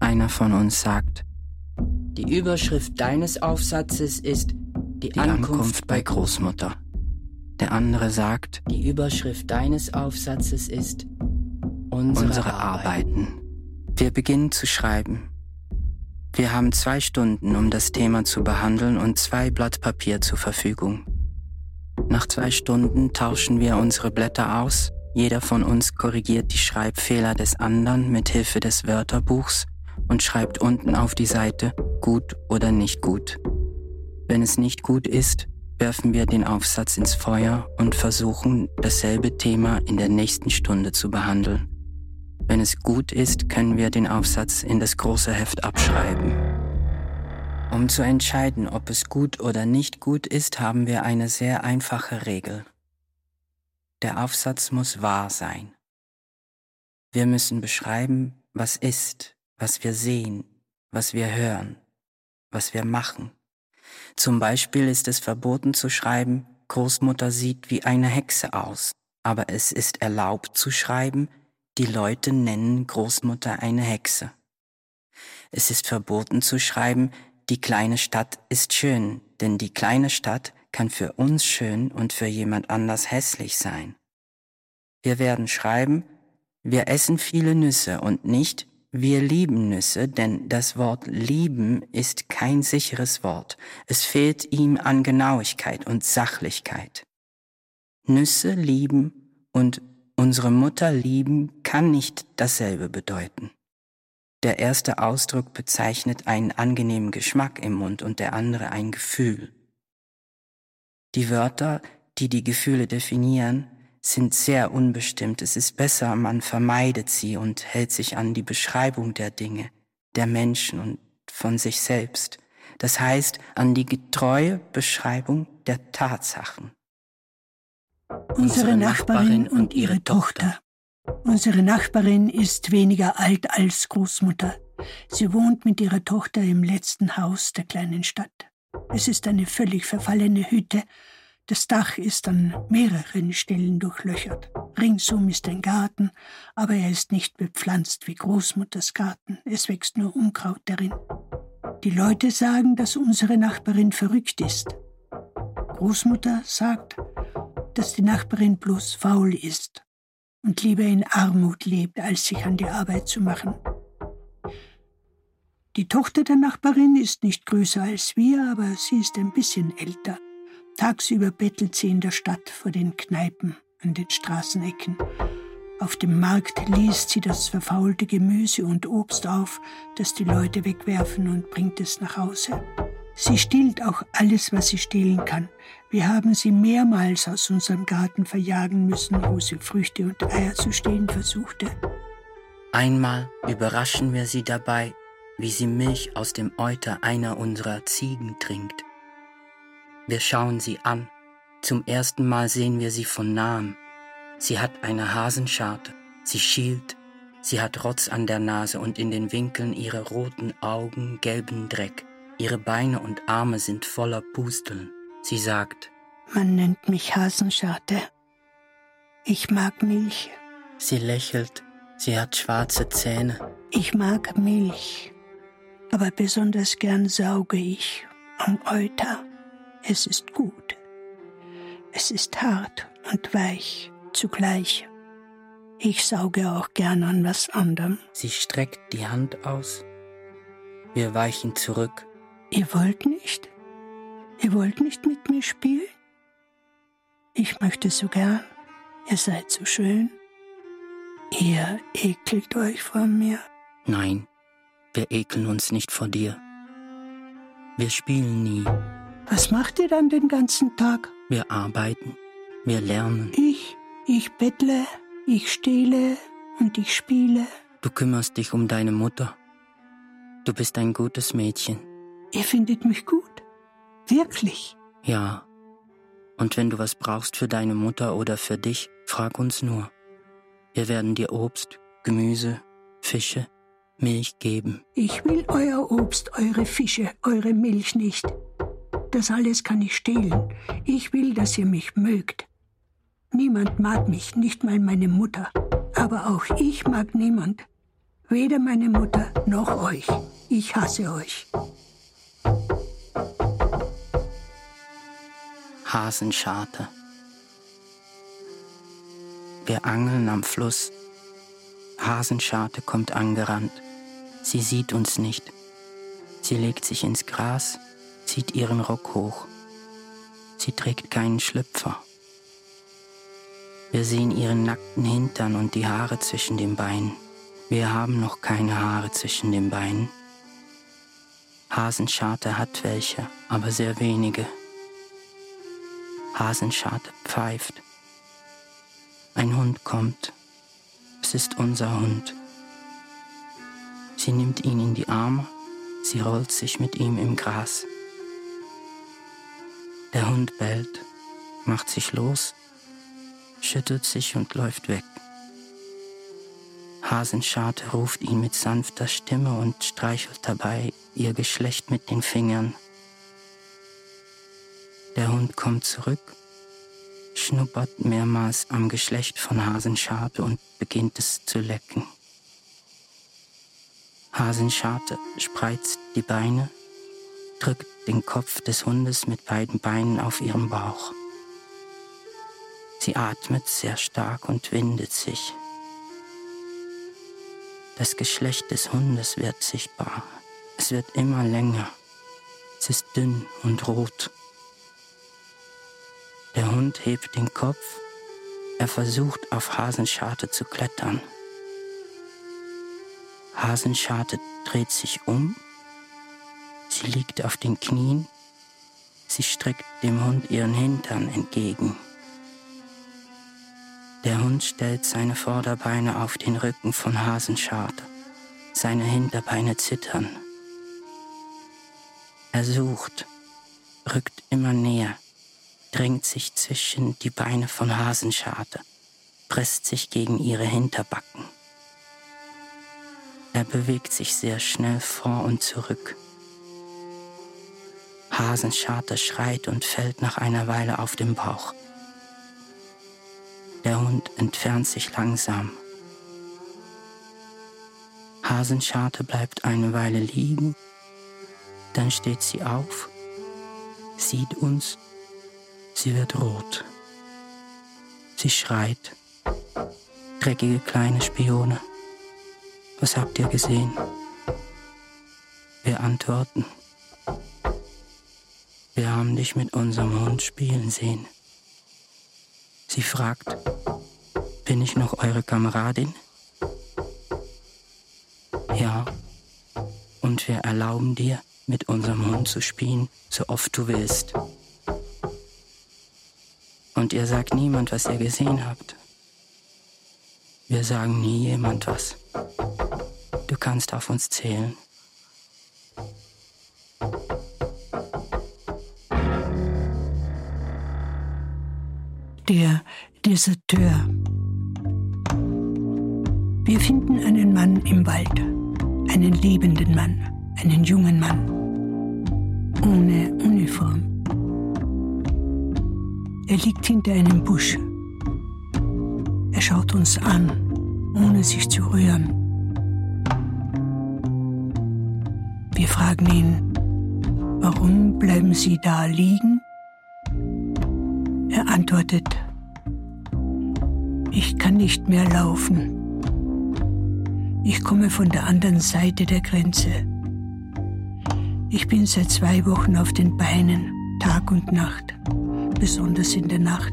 Einer von uns sagt, die Überschrift deines Aufsatzes ist die, die Ankunft, Ankunft bei Großmutter. Der andere sagt, die Überschrift deines Aufsatzes ist unsere, unsere Arbeiten. Arbeiten. Wir beginnen zu schreiben. Wir haben zwei Stunden, um das Thema zu behandeln und zwei Blatt Papier zur Verfügung. Nach zwei Stunden tauschen wir unsere Blätter aus, jeder von uns korrigiert die Schreibfehler des anderen mit Hilfe des Wörterbuchs und schreibt unten auf die Seite gut oder nicht gut. Wenn es nicht gut ist, werfen wir den Aufsatz ins Feuer und versuchen, dasselbe Thema in der nächsten Stunde zu behandeln. Wenn es gut ist, können wir den Aufsatz in das große Heft abschreiben. Um zu entscheiden, ob es gut oder nicht gut ist, haben wir eine sehr einfache Regel. Der Aufsatz muss wahr sein. Wir müssen beschreiben, was ist, was wir sehen, was wir hören, was wir machen Zum Beispiel ist es verboten zu schreiben, Großmutter sieht wie eine Hexe aus, aber es ist erlaubt zu schreiben, die Leute nennen Großmutter eine Hexe. Es ist verboten zu schreiben, die kleine Stadt ist schön, denn die kleine Stadt kann für uns schön und für jemand anders hässlich sein. Wir werden schreiben, wir essen viele Nüsse und nicht, wir lieben Nüsse, denn das Wort lieben ist kein sicheres Wort. Es fehlt ihm an Genauigkeit und Sachlichkeit. Nüsse lieben und unsere Mutter lieben kann nicht dasselbe bedeuten. Der erste Ausdruck bezeichnet einen angenehmen Geschmack im Mund und der andere ein Gefühl. Die Wörter, die die Gefühle definieren, sind sehr unbestimmt. Es ist besser, man vermeidet sie und hält sich an die Beschreibung der Dinge, der Menschen und von sich selbst. Das heißt, an die getreue Beschreibung der Tatsachen. Unsere Nachbarin und ihre Tochter. Unsere Nachbarin ist weniger alt als Großmutter. Sie wohnt mit ihrer Tochter im letzten Haus der kleinen Stadt. Es ist eine völlig verfallene Hütte. Das Dach ist an mehreren Stellen durchlöchert. Ringsum ist ein Garten, aber er ist nicht bepflanzt wie Großmutters Garten. Es wächst nur Unkraut darin. Die Leute sagen, dass unsere Nachbarin verrückt ist. Großmutter sagt, dass die Nachbarin bloß faul ist und lieber in Armut lebt, als sich an die Arbeit zu machen. Die Tochter der Nachbarin ist nicht größer als wir, aber sie ist ein bisschen älter. Tagsüber bettelt sie in der Stadt vor den Kneipen an den Straßenecken. Auf dem Markt liest sie das verfaulte Gemüse und Obst auf, das die Leute wegwerfen und bringt es nach Hause. Sie stiehlt auch alles, was sie stehlen kann. Wir haben sie mehrmals aus unserem Garten verjagen müssen, wo sie Früchte und Eier zu stehlen versuchte. Einmal überraschen wir sie dabei, wie sie Milch aus dem Euter einer unserer Ziegen trinkt. Wir schauen sie an. Zum ersten Mal sehen wir sie von nahem. Sie hat eine Hasenscharte. Sie schielt. Sie hat Rotz an der Nase und in den Winkeln ihrer roten Augen gelben Dreck. Ihre Beine und Arme sind voller Pusteln. Sie sagt, Man nennt mich Hasenscharte. Ich mag Milch. Sie lächelt. Sie hat schwarze Zähne. Ich mag Milch. Aber besonders gern sauge ich am Euter. Es ist gut. Es ist hart und weich zugleich. Ich sauge auch gern an was anderem. Sie streckt die Hand aus. Wir weichen zurück. Ihr wollt nicht? Ihr wollt nicht mit mir spielen? Ich möchte so gern. Ihr seid so schön. Ihr ekelt euch vor mir. Nein, wir ekeln uns nicht vor dir. Wir spielen nie. Was macht ihr dann den ganzen Tag? Wir arbeiten. Wir lernen. Ich, ich bettle, ich stehle und ich spiele. Du kümmerst dich um deine Mutter. Du bist ein gutes Mädchen. Ihr findet mich gut? Wirklich? Ja. Und wenn du was brauchst für deine Mutter oder für dich, frag uns nur. Wir werden dir Obst, Gemüse, Fische, Milch geben. Ich will euer Obst, eure Fische, eure Milch nicht. Das alles kann ich stehlen. Ich will, dass ihr mich mögt. Niemand mag mich, nicht mal meine Mutter. Aber auch ich mag niemand. Weder meine Mutter noch euch. Ich hasse euch. Hasenscharte. Wir angeln am Fluss. Hasenscharte kommt angerannt. Sie sieht uns nicht. Sie legt sich ins Gras, zieht ihren Rock hoch. Sie trägt keinen Schlüpfer. Wir sehen ihren nackten Hintern und die Haare zwischen den Beinen. Wir haben noch keine Haare zwischen den Beinen. Hasenscharte hat welche, aber sehr wenige. Hasenscharte pfeift. Ein Hund kommt. Es ist unser Hund. Sie nimmt ihn in die Arme, sie rollt sich mit ihm im Gras. Der Hund bellt, macht sich los, schüttelt sich und läuft weg. Hasenscharte ruft ihn mit sanfter Stimme und streichelt dabei ihr Geschlecht mit den Fingern. Der Hund kommt zurück, schnuppert mehrmals am Geschlecht von Hasenscharte und beginnt es zu lecken. Hasenscharte spreizt die Beine, drückt den Kopf des Hundes mit beiden Beinen auf ihren Bauch. Sie atmet sehr stark und windet sich. Das Geschlecht des Hundes wird sichtbar. Es wird immer länger. Es ist dünn und rot. Der Hund hebt den Kopf. Er versucht auf Hasenscharte zu klettern. Hasenscharte dreht sich um. Sie liegt auf den Knien. Sie streckt dem Hund ihren Hintern entgegen. Der Hund stellt seine Vorderbeine auf den Rücken von Hasenscharte. Seine Hinterbeine zittern. Er sucht, rückt immer näher, drängt sich zwischen die Beine von Hasenscharte, presst sich gegen ihre Hinterbacken. Er bewegt sich sehr schnell vor und zurück. Hasenscharte schreit und fällt nach einer Weile auf den Bauch. Der Hund entfernt sich langsam. Hasenscharte bleibt eine Weile liegen, dann steht sie auf, sieht uns, sie wird rot. Sie schreit. Dreckige kleine Spione. Was habt ihr gesehen? Wir antworten. Wir haben dich mit unserem Hund spielen sehen. Sie fragt, bin ich noch eure Kameradin? Ja. Und wir erlauben dir, mit unserem Hund zu spielen, so oft du willst. Und ihr sagt niemand, was ihr gesehen habt. Wir sagen nie jemand was. Du kannst auf uns zählen. Der Deserteur. Wir finden einen Mann im Wald, einen lebenden Mann, einen jungen Mann, ohne Uniform. Er liegt hinter einem Busch. Er schaut uns an, ohne sich zu rühren. Wir fragen ihn, warum bleiben Sie da liegen? Antwortet, ich kann nicht mehr laufen. Ich komme von der anderen Seite der Grenze. Ich bin seit zwei Wochen auf den Beinen, Tag und Nacht, besonders in der Nacht.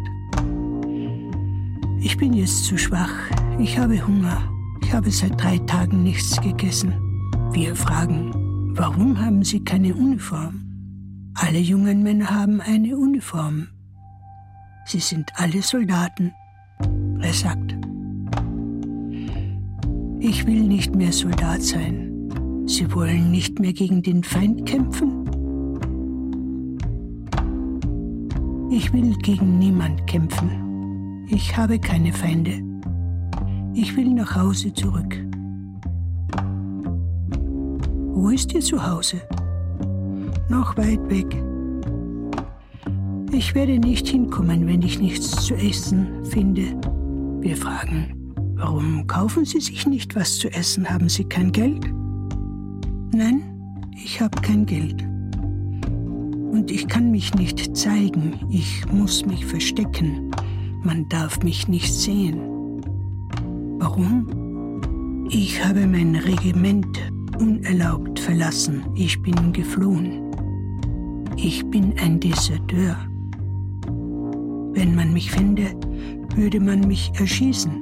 Ich bin jetzt zu schwach. Ich habe Hunger. Ich habe seit drei Tagen nichts gegessen. Wir fragen, warum haben Sie keine Uniform? Alle jungen Männer haben eine Uniform. Sie sind alle Soldaten. Er sagt, ich will nicht mehr Soldat sein. Sie wollen nicht mehr gegen den Feind kämpfen? Ich will gegen niemand kämpfen. Ich habe keine Feinde. Ich will nach Hause zurück. Wo ist Ihr Zuhause? Noch weit weg. Ich werde nicht hinkommen, wenn ich nichts zu essen finde. Wir fragen, warum kaufen Sie sich nicht was zu essen? Haben Sie kein Geld? Nein, ich habe kein Geld. Und ich kann mich nicht zeigen, ich muss mich verstecken. Man darf mich nicht sehen. Warum? Ich habe mein Regiment unerlaubt verlassen. Ich bin geflohen. Ich bin ein Deserteur. Wenn man mich fände, würde man mich erschießen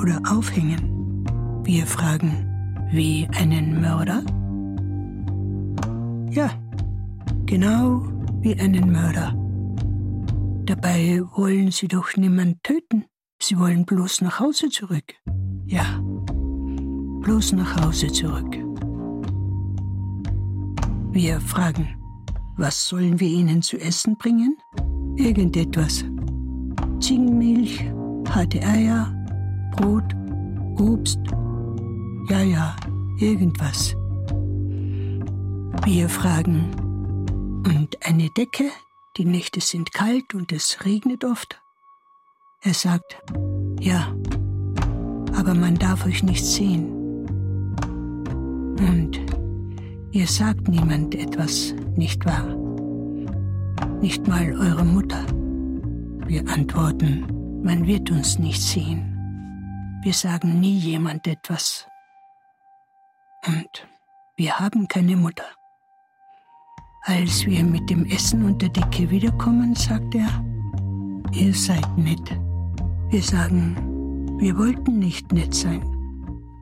oder aufhängen. Wir fragen, wie einen Mörder? Ja, genau wie einen Mörder. Dabei wollen sie doch niemand töten. Sie wollen bloß nach Hause zurück. Ja, bloß nach Hause zurück. Wir fragen, was sollen wir ihnen zu essen bringen? Irgendetwas. Ziegenmilch, harte Eier, Brot, Obst. Ja, ja, irgendwas. Wir fragen, und eine Decke, die Nächte sind kalt und es regnet oft. Er sagt, ja, aber man darf euch nicht sehen. Und ihr sagt niemand etwas, nicht wahr? Nicht mal eure Mutter. Wir antworten, man wird uns nicht sehen. Wir sagen nie jemand etwas. Und wir haben keine Mutter. Als wir mit dem Essen und der Decke wiederkommen, sagt er, ihr seid nett. Wir sagen, wir wollten nicht nett sein.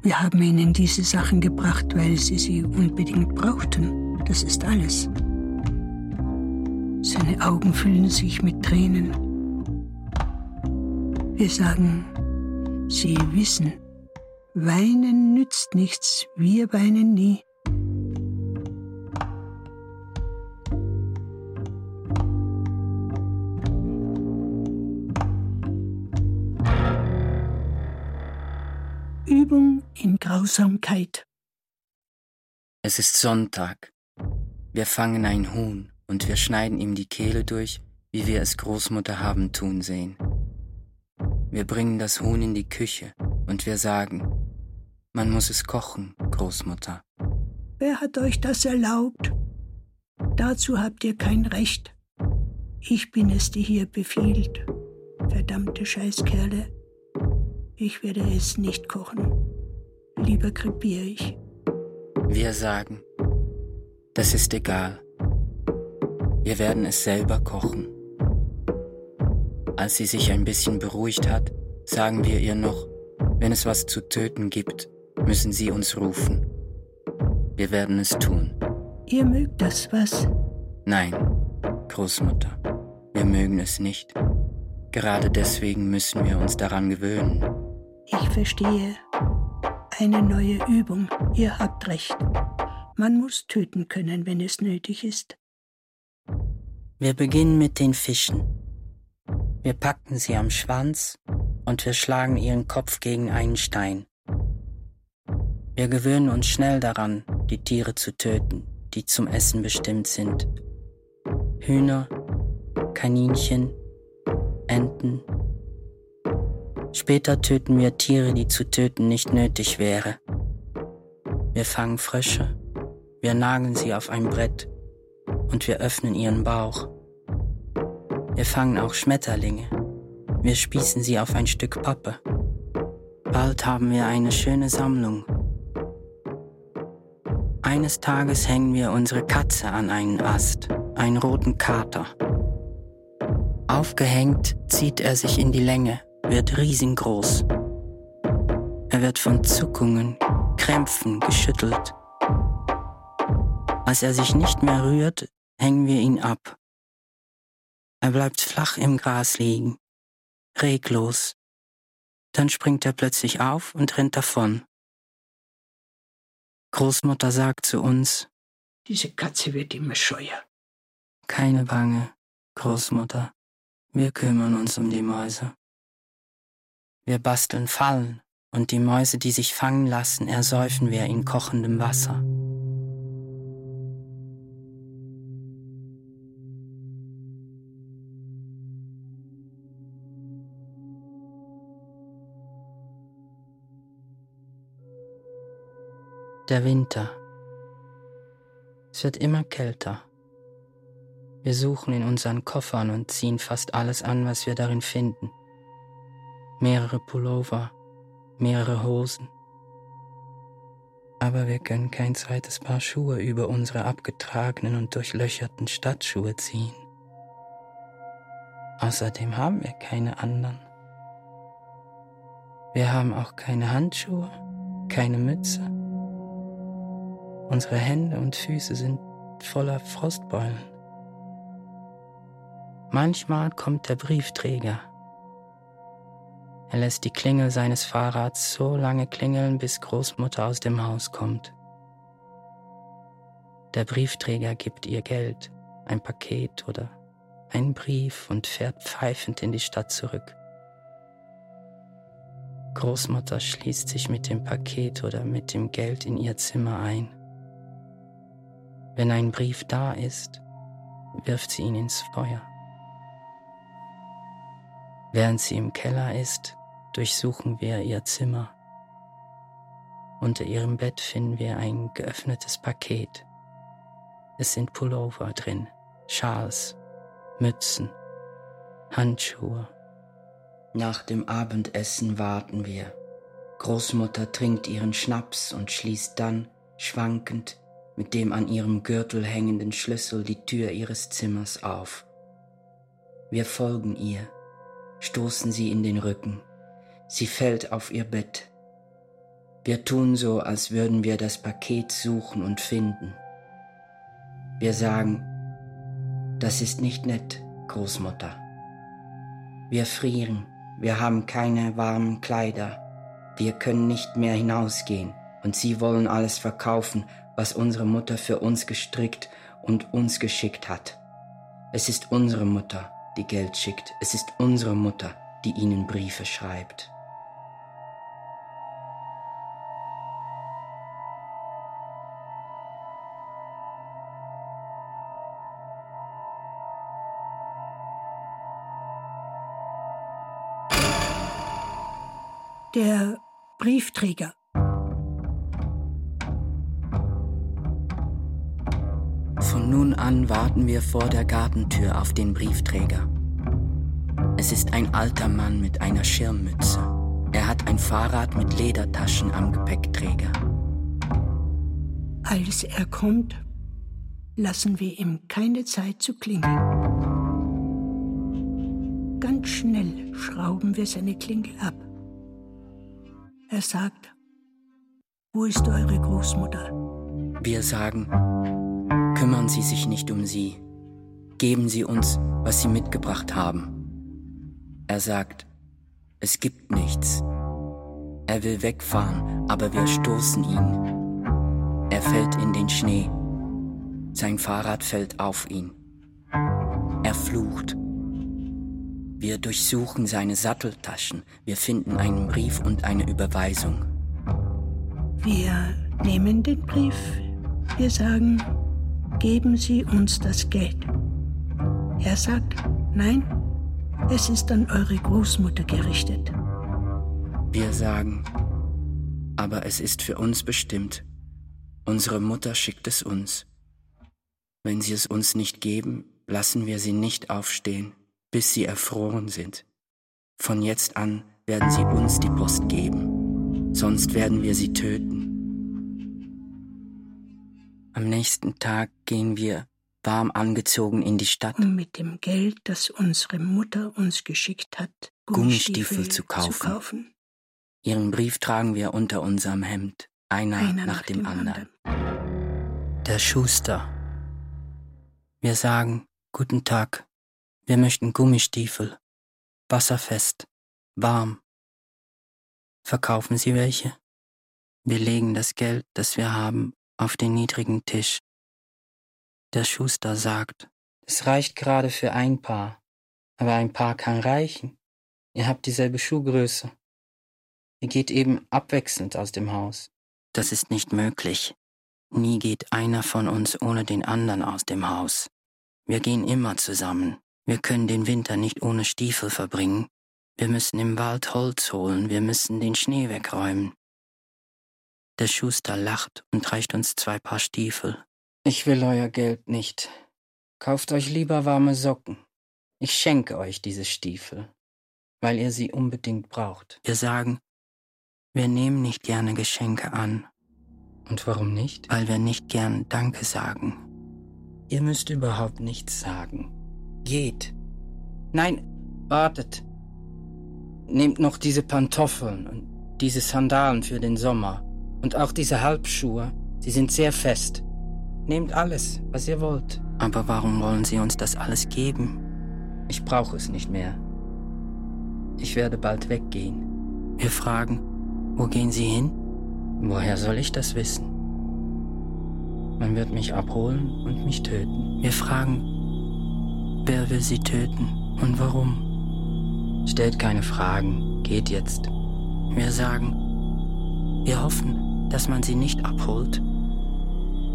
Wir haben ihnen diese Sachen gebracht, weil sie sie unbedingt brauchten. Das ist alles. Seine Augen füllen sich mit Tränen. Wir sagen, sie wissen, weinen nützt nichts, wir weinen nie. Übung in Grausamkeit. Es ist Sonntag. Wir fangen ein Huhn und wir schneiden ihm die Kehle durch, wie wir es Großmutter haben tun sehen. Wir bringen das Huhn in die Küche und wir sagen, man muss es kochen, Großmutter. Wer hat euch das erlaubt? Dazu habt ihr kein Recht. Ich bin es, die hier befiehlt. Verdammte Scheißkerle. Ich werde es nicht kochen. Lieber krepiere ich. Wir sagen, das ist egal. Wir werden es selber kochen. Als sie sich ein bisschen beruhigt hat, sagen wir ihr noch, wenn es was zu töten gibt, müssen Sie uns rufen. Wir werden es tun. Ihr mögt das was? Nein, Großmutter, wir mögen es nicht. Gerade deswegen müssen wir uns daran gewöhnen. Ich verstehe. Eine neue Übung. Ihr habt recht. Man muss töten können, wenn es nötig ist. Wir beginnen mit den Fischen. Wir packen sie am Schwanz und wir schlagen ihren Kopf gegen einen Stein. Wir gewöhnen uns schnell daran, die Tiere zu töten, die zum Essen bestimmt sind. Hühner, Kaninchen, Enten, Später töten wir Tiere, die zu töten nicht nötig wäre. Wir fangen Frösche, wir nageln sie auf ein Brett und wir öffnen ihren Bauch. Wir fangen auch Schmetterlinge, wir spießen sie auf ein Stück Pappe. Bald haben wir eine schöne Sammlung. Eines Tages hängen wir unsere Katze an einen Ast, einen roten Kater. Aufgehängt zieht er sich in die Länge wird riesengroß. Er wird von Zuckungen, Krämpfen geschüttelt. Als er sich nicht mehr rührt, hängen wir ihn ab. Er bleibt flach im Gras liegen, reglos. Dann springt er plötzlich auf und rennt davon. Großmutter sagt zu uns, diese Katze wird immer scheuer. Keine Bange, Großmutter, wir kümmern uns um die Mäuse. Wir basteln Fallen und die Mäuse, die sich fangen lassen, ersäufen wir in kochendem Wasser. Der Winter. Es wird immer kälter. Wir suchen in unseren Koffern und ziehen fast alles an, was wir darin finden mehrere Pullover, mehrere Hosen. Aber wir können kein zweites Paar Schuhe über unsere abgetragenen und durchlöcherten Stadtschuhe ziehen. Außerdem haben wir keine anderen. Wir haben auch keine Handschuhe, keine Mütze. Unsere Hände und Füße sind voller Frostbeulen. Manchmal kommt der Briefträger er lässt die Klingel seines Fahrrads so lange klingeln, bis Großmutter aus dem Haus kommt. Der Briefträger gibt ihr Geld, ein Paket oder einen Brief und fährt pfeifend in die Stadt zurück. Großmutter schließt sich mit dem Paket oder mit dem Geld in ihr Zimmer ein. Wenn ein Brief da ist, wirft sie ihn ins Feuer. Während sie im Keller ist, durchsuchen wir ihr Zimmer. Unter ihrem Bett finden wir ein geöffnetes Paket. Es sind Pullover drin, Schals, Mützen, Handschuhe. Nach dem Abendessen warten wir. Großmutter trinkt ihren Schnaps und schließt dann, schwankend, mit dem an ihrem Gürtel hängenden Schlüssel die Tür ihres Zimmers auf. Wir folgen ihr, stoßen sie in den Rücken. Sie fällt auf ihr Bett. Wir tun so, als würden wir das Paket suchen und finden. Wir sagen, das ist nicht nett, Großmutter. Wir frieren, wir haben keine warmen Kleider, wir können nicht mehr hinausgehen und Sie wollen alles verkaufen, was unsere Mutter für uns gestrickt und uns geschickt hat. Es ist unsere Mutter, die Geld schickt, es ist unsere Mutter, die Ihnen Briefe schreibt. Der Briefträger. An warten wir vor der Gartentür auf den Briefträger. Es ist ein alter Mann mit einer Schirmmütze. Er hat ein Fahrrad mit Ledertaschen am Gepäckträger. Als er kommt, lassen wir ihm keine Zeit zu klingeln. Ganz schnell schrauben wir seine Klingel ab. Er sagt, wo ist eure Großmutter? Wir sagen, kümmern Sie sich nicht um sie. Geben Sie uns, was Sie mitgebracht haben. Er sagt, es gibt nichts. Er will wegfahren, aber wir stoßen ihn. Er fällt in den Schnee. Sein Fahrrad fällt auf ihn. Er flucht. Wir durchsuchen seine Satteltaschen. Wir finden einen Brief und eine Überweisung. Wir nehmen den Brief. Wir sagen, geben Sie uns das Geld. Er sagt, nein, es ist an eure Großmutter gerichtet. Wir sagen, aber es ist für uns bestimmt. Unsere Mutter schickt es uns. Wenn sie es uns nicht geben, lassen wir sie nicht aufstehen bis sie erfroren sind. Von jetzt an werden sie uns die Post geben, sonst werden wir sie töten. Am nächsten Tag gehen wir, warm angezogen, in die Stadt, um mit dem Geld, das unsere Mutter uns geschickt hat, Gummistiefel, Gummistiefel zu, kaufen. zu kaufen. Ihren Brief tragen wir unter unserem Hemd, einer, Einer nach, dem, anderen. Der Schuster. Wir sagen, guten Tag, wir möchten Gummistiefel, wasserfest, warm. Verkaufen Sie welche? Wir legen das Geld, das wir haben, auf den niedrigen Tisch. Der Schuster sagt, es reicht gerade für ein Paar, aber ein Paar kann reichen. Ihr habt dieselbe Schuhgröße. Ihr geht eben abwechselnd aus dem Haus. Das ist nicht möglich. Nie geht einer von uns ohne den anderen aus dem Haus. Wir gehen immer zusammen. Wir können den Winter nicht ohne Stiefel verbringen. Wir müssen im Wald Holz holen, wir müssen den Schnee wegräumen. Der Schuster lacht und reicht uns zwei Paar Stiefel. Ich will euer Geld nicht. Kauft euch lieber warme Socken. Ich schenke euch diese Stiefel, weil ihr sie unbedingt braucht. Wir sagen, wir nehmen nicht gerne Geschenke an. Und warum nicht? Weil wir nicht gern Danke sagen. Ihr müsst überhaupt nichts sagen. Geht. Nein, wartet. Nehmt noch diese Pantoffeln und diese Sandalen für den Sommer und auch diese Halbschuhe. Sie sind sehr fest. Nehmt alles, was ihr wollt. Aber warum wollen Sie uns das alles geben? Ich brauche es nicht mehr. Ich werde bald weggehen. Wir fragen, wo gehen Sie hin? Woher soll ich das wissen? Man wird mich abholen und mich töten. Wir fragen, Wer will sie töten und warum? Stellt keine Fragen, geht jetzt. Wir sagen, wir hoffen, dass man sie nicht abholt.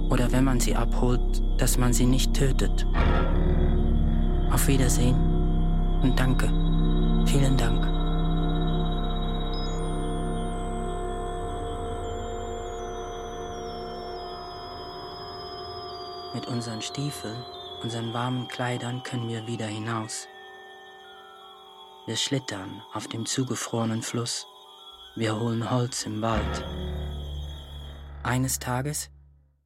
Oder wenn man sie abholt, dass man sie nicht tötet. Auf Wiedersehen und danke. Vielen Dank. Mit unseren Stiefeln, unseren warmen Kleidern können wir wieder hinaus. Wir schlittern auf dem zugefrorenen Fluss. Wir holen Holz im Wald. Eines Tages,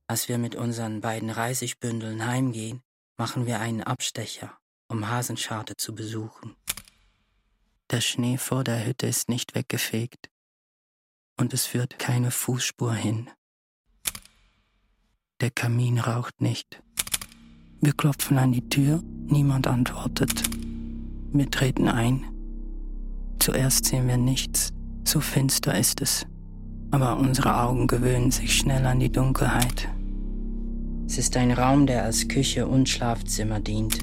als wir mit unseren beiden Reisigbündeln heimgehen, machen wir einen Abstecher, um Hasenscharte zu besuchen. Der Schnee vor der Hütte ist nicht weggefegt und es führt keine Fußspur hin. Der Kamin raucht nicht. Wir klopfen an die Tür, niemand antwortet. Wir treten ein. Zuerst sehen wir nichts, so finster ist es, aber unsere Augen gewöhnen sich schnell an die Dunkelheit. Es ist ein Raum, der als Küche und Schlafzimmer dient.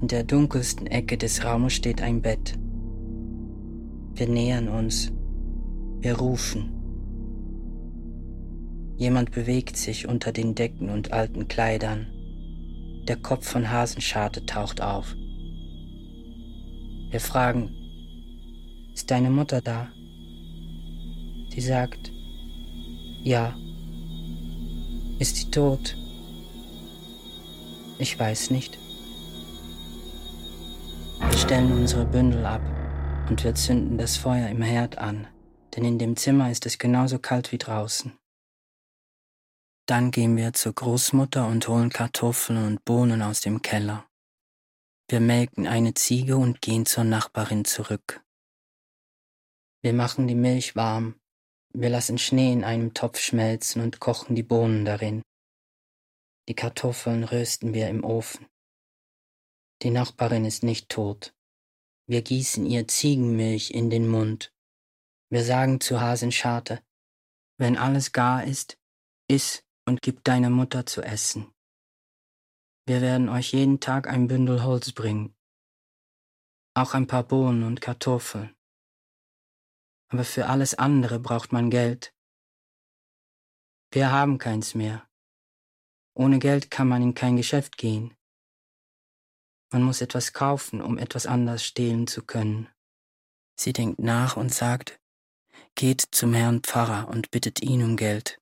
In der dunkelsten Ecke des Raumes steht ein Bett. Wir nähern uns. Wir rufen. Jemand bewegt sich unter den Decken und alten Kleidern. Der Kopf von Hasenscharte taucht auf. Wir fragen, ist deine Mutter da? Sie sagt, ja. Ist sie tot? Ich weiß nicht. Wir stellen unsere Bündel ab und wir zünden das Feuer im Herd an, denn in dem Zimmer ist es genauso kalt wie draußen. Dann gehen wir zur Großmutter und holen Kartoffeln und Bohnen aus dem Keller. Wir melken eine Ziege und gehen zur Nachbarin zurück. Wir machen die Milch warm. Wir lassen Schnee in einem Topf schmelzen und kochen die Bohnen darin. Die Kartoffeln rösten wir im Ofen. Die Nachbarin ist nicht tot. Wir gießen ihr Ziegenmilch in den Mund. Wir sagen zu Hasenscharte, wenn alles gar ist, iss und gib deiner Mutter zu essen. Wir werden euch jeden Tag ein Bündel Holz bringen, auch ein paar Bohnen und Kartoffeln. Aber für alles andere braucht man Geld. Wir haben keins mehr. Ohne Geld kann man in kein Geschäft gehen. Man muss etwas kaufen, um etwas anders stehlen zu können. Sie denkt nach und sagt, geht zum Herrn Pfarrer und bittet ihn um Geld.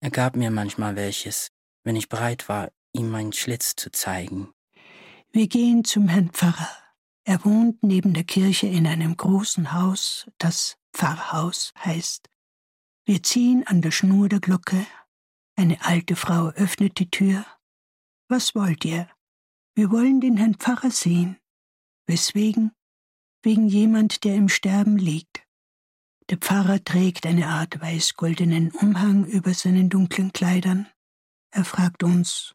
Er gab mir manchmal welches, wenn ich bereit war, ihm meinen Schlitz zu zeigen. Wir gehen zum Herrn Pfarrer. Er wohnt neben der Kirche in einem großen Haus, das Pfarrhaus heißt. Wir ziehen an der Schnur der Glocke. Eine alte Frau öffnet die Tür. Was wollt ihr? Wir wollen den Herrn Pfarrer sehen. Weswegen? Wegen jemand, der im Sterben liegt. Der Pfarrer trägt eine Art weiß-goldenen Umhang über seinen dunklen Kleidern. Er fragt uns,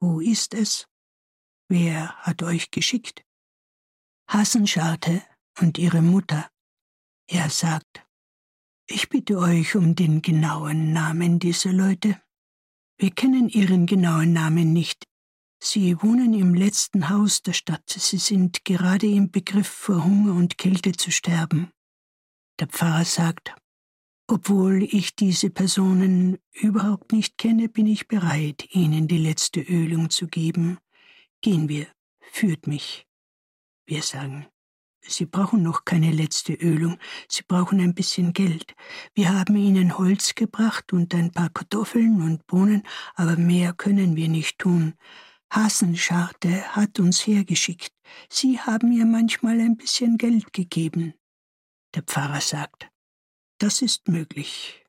wo ist es? Wer hat euch geschickt? Hassenscharte und ihre Mutter. Er sagt, ich bitte euch um den genauen Namen dieser Leute. Wir kennen ihren genauen Namen nicht. Sie wohnen im letzten Haus der Stadt. Sie sind gerade im Begriff, vor Hunger und Kälte zu sterben. Der Pfarrer sagt, obwohl ich diese Personen überhaupt nicht kenne, bin ich bereit, ihnen die letzte Ölung zu geben. Gehen wir, führt mich. Wir sagen, Sie brauchen noch keine letzte Ölung, Sie brauchen ein bisschen Geld. Wir haben Ihnen Holz gebracht und ein paar Kartoffeln und Bohnen, aber mehr können wir nicht tun. Hasenscharte hat uns hergeschickt. Sie haben ihr manchmal ein bisschen Geld gegeben. Der Pfarrer sagt, das ist möglich.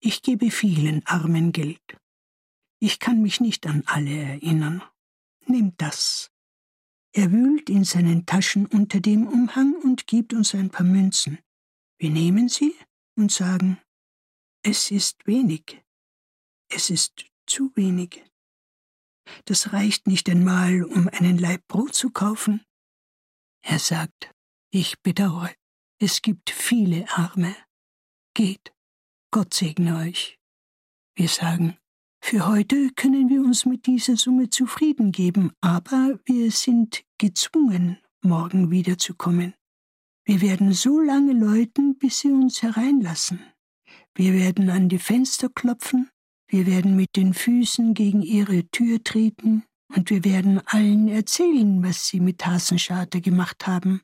Ich gebe vielen Armen Geld. Ich kann mich nicht an alle erinnern. Nehmt das. Er wühlt in seinen Taschen unter dem Umhang und gibt uns ein paar Münzen. Wir nehmen sie und sagen, es ist wenig. Es ist zu wenig. Das reicht nicht einmal, um einen Laib Brot zu kaufen. Er sagt, ich bedauere. Es gibt viele Arme. Geht. Gott segne euch. Wir sagen, für heute können wir uns mit dieser Summe zufrieden geben, aber wir sind gezwungen, morgen wiederzukommen. Wir werden so lange läuten, bis sie uns hereinlassen. Wir werden an die Fenster klopfen, wir werden mit den Füßen gegen ihre Tür treten und wir werden allen erzählen, was sie mit Hasenscharte gemacht haben.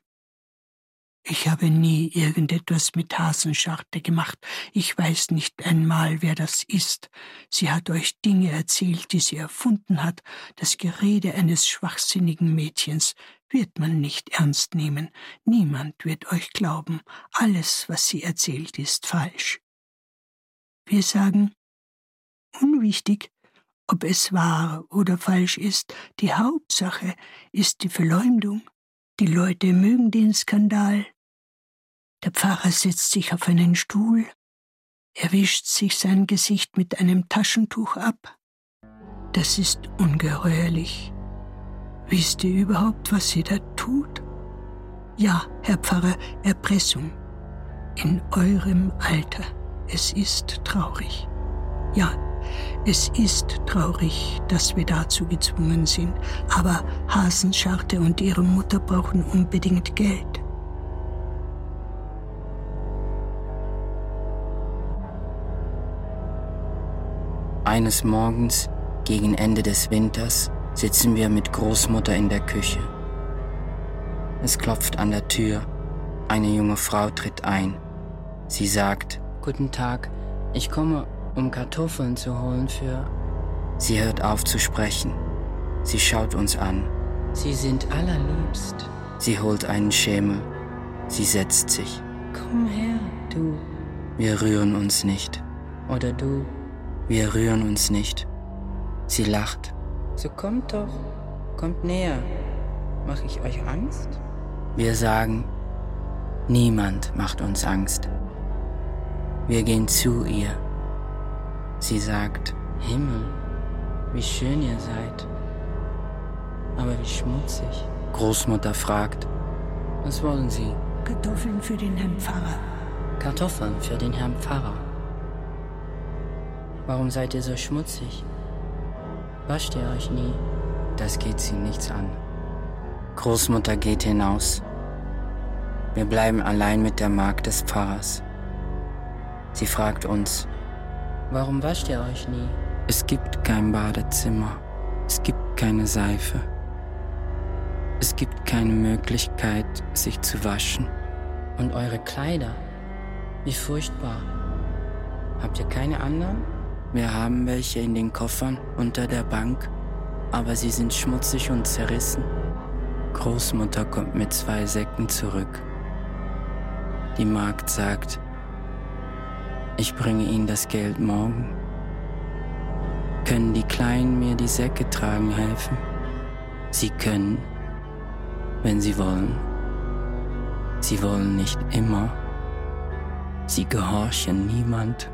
Ich habe nie irgendetwas mit Hasenscharte gemacht. Ich weiß nicht einmal, wer das ist. Sie hat euch Dinge erzählt, die sie erfunden hat. Das Gerede eines schwachsinnigen Mädchens wird man nicht ernst nehmen. Niemand wird euch glauben. Alles, was sie erzählt, ist falsch. Wir sagen, unwichtig, ob es wahr oder falsch ist, die Hauptsache ist die Verleumdung. Die Leute mögen den Skandal, der Pfarrer setzt sich auf einen Stuhl, er wischt sich sein Gesicht mit einem Taschentuch ab. Das ist ungeheuerlich. Wisst ihr überhaupt, was sie da tut? Ja, Herr Pfarrer, Erpressung. In eurem Alter. Es ist traurig. Ja, es ist traurig, dass wir dazu gezwungen sind, aber Hasenscharte und ihre Mutter brauchen unbedingt Geld. Eines Morgens, gegen Ende des Winters, sitzen wir mit Großmutter in der Küche. Es klopft an der Tür. Eine junge Frau tritt ein. Sie sagt, Guten Tag, ich komme, um Kartoffeln zu holen für... Sie hört auf zu sprechen. Sie schaut uns an. Sie sind allerliebst. Sie holt einen Schemel. Sie setzt sich. Komm her, du. Wir rühren uns nicht. Oder du. Wir rühren uns nicht. Sie lacht. So kommt doch, kommt näher. Mach ich euch Angst? Wir sagen, niemand macht uns Angst. Wir gehen zu ihr. Sie sagt, Himmel, wie schön ihr seid. Aber wie schmutzig. Großmutter fragt, was wollen Sie? Kartoffeln für den Herrn Pfarrer. Kartoffeln für den Herrn Pfarrer. Warum seid ihr so schmutzig? Wascht ihr euch nie? Das geht sie nichts an. Großmutter geht hinaus. Wir bleiben allein mit der Magd des Pfarrers. Sie fragt uns, warum wascht ihr euch nie? Es gibt kein Badezimmer. Es gibt keine Seife. Es gibt keine Möglichkeit, sich zu waschen. Und eure Kleider? Wie furchtbar. Habt ihr keine anderen? Wir haben welche in den Koffern unter der Bank, aber sie sind schmutzig und zerrissen. Großmutter kommt mit zwei Säcken zurück. Die Magd sagt, ich bringe Ihnen das Geld morgen. Können die Kleinen mir die Säcke tragen helfen? Sie können, wenn sie wollen. Sie wollen nicht immer. Sie gehorchen niemand.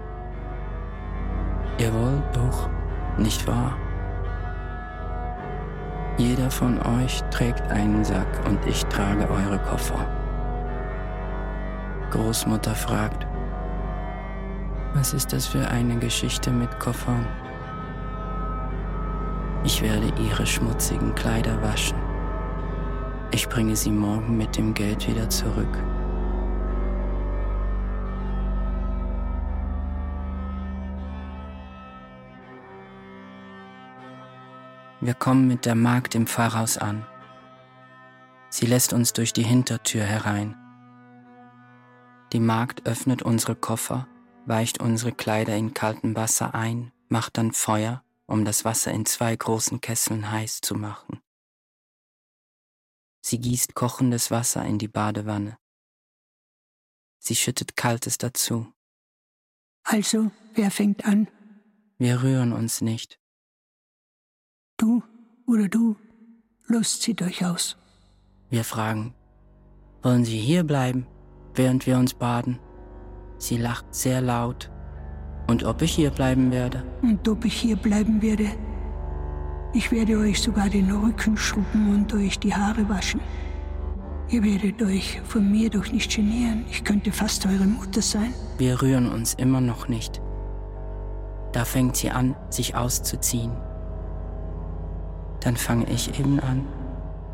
Ihr wollt doch, nicht wahr? Jeder von euch trägt einen Sack und ich trage eure Koffer. Großmutter fragt, was ist das für eine Geschichte mit Koffern? Ich werde ihre schmutzigen Kleider waschen. Ich bringe sie morgen mit dem Geld wieder zurück. Wir kommen mit der Magd im Pfarrhaus an. Sie lässt uns durch die Hintertür herein. Die Magd öffnet unsere Koffer, weicht unsere Kleider in kaltem Wasser ein, macht dann Feuer, um das Wasser in zwei großen Kesseln heiß zu machen. Sie gießt kochendes Wasser in die Badewanne. Sie schüttet Kaltes dazu. Also, wer fängt an? Wir rühren uns nicht. Du oder du, Lust zieht euch aus. Wir fragen, wollen Sie hier bleiben, während wir uns baden? Sie lacht sehr laut. Und ob ich hier bleiben werde? Und ob ich hier bleiben werde? Ich werde euch sogar den Rücken schrubben und euch die Haare waschen. Ihr werdet euch von mir doch nicht genieren. Ich könnte fast eure Mutter sein. Wir rühren uns immer noch nicht. Da fängt sie an, sich auszuziehen dann fange ich eben an.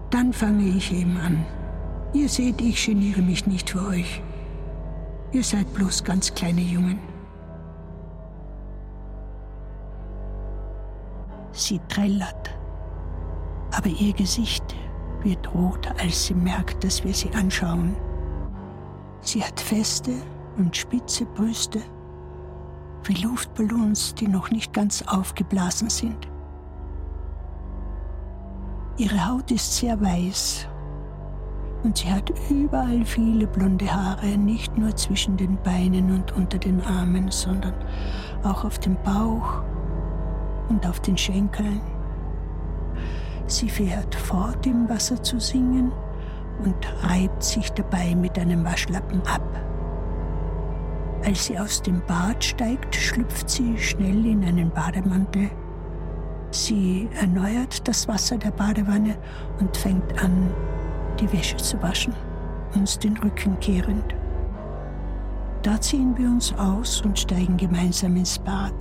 Dann fange ich eben an. Ihr seht, ich geniere mich nicht für euch. Ihr seid bloß ganz kleine Jungen. Sie trällert, aber ihr Gesicht wird rot, als sie merkt, dass wir sie anschauen. Sie hat feste und spitze Brüste, wie Luftballons, die noch nicht ganz aufgeblasen sind. Ihre Haut ist sehr weiß und sie hat überall viele blonde Haare, nicht nur zwischen den Beinen und unter den Armen, sondern auch auf dem Bauch und auf den Schenkeln. Sie fährt fort, im Wasser zu singen und reibt sich dabei mit einem Waschlappen ab. Als sie aus dem Bad steigt, schlüpft sie schnell in einen Bademantel. Sie erneuert das Wasser der Badewanne und fängt an, die Wäsche zu waschen, uns den Rücken kehrend. Da ziehen wir uns aus und steigen gemeinsam ins Bad.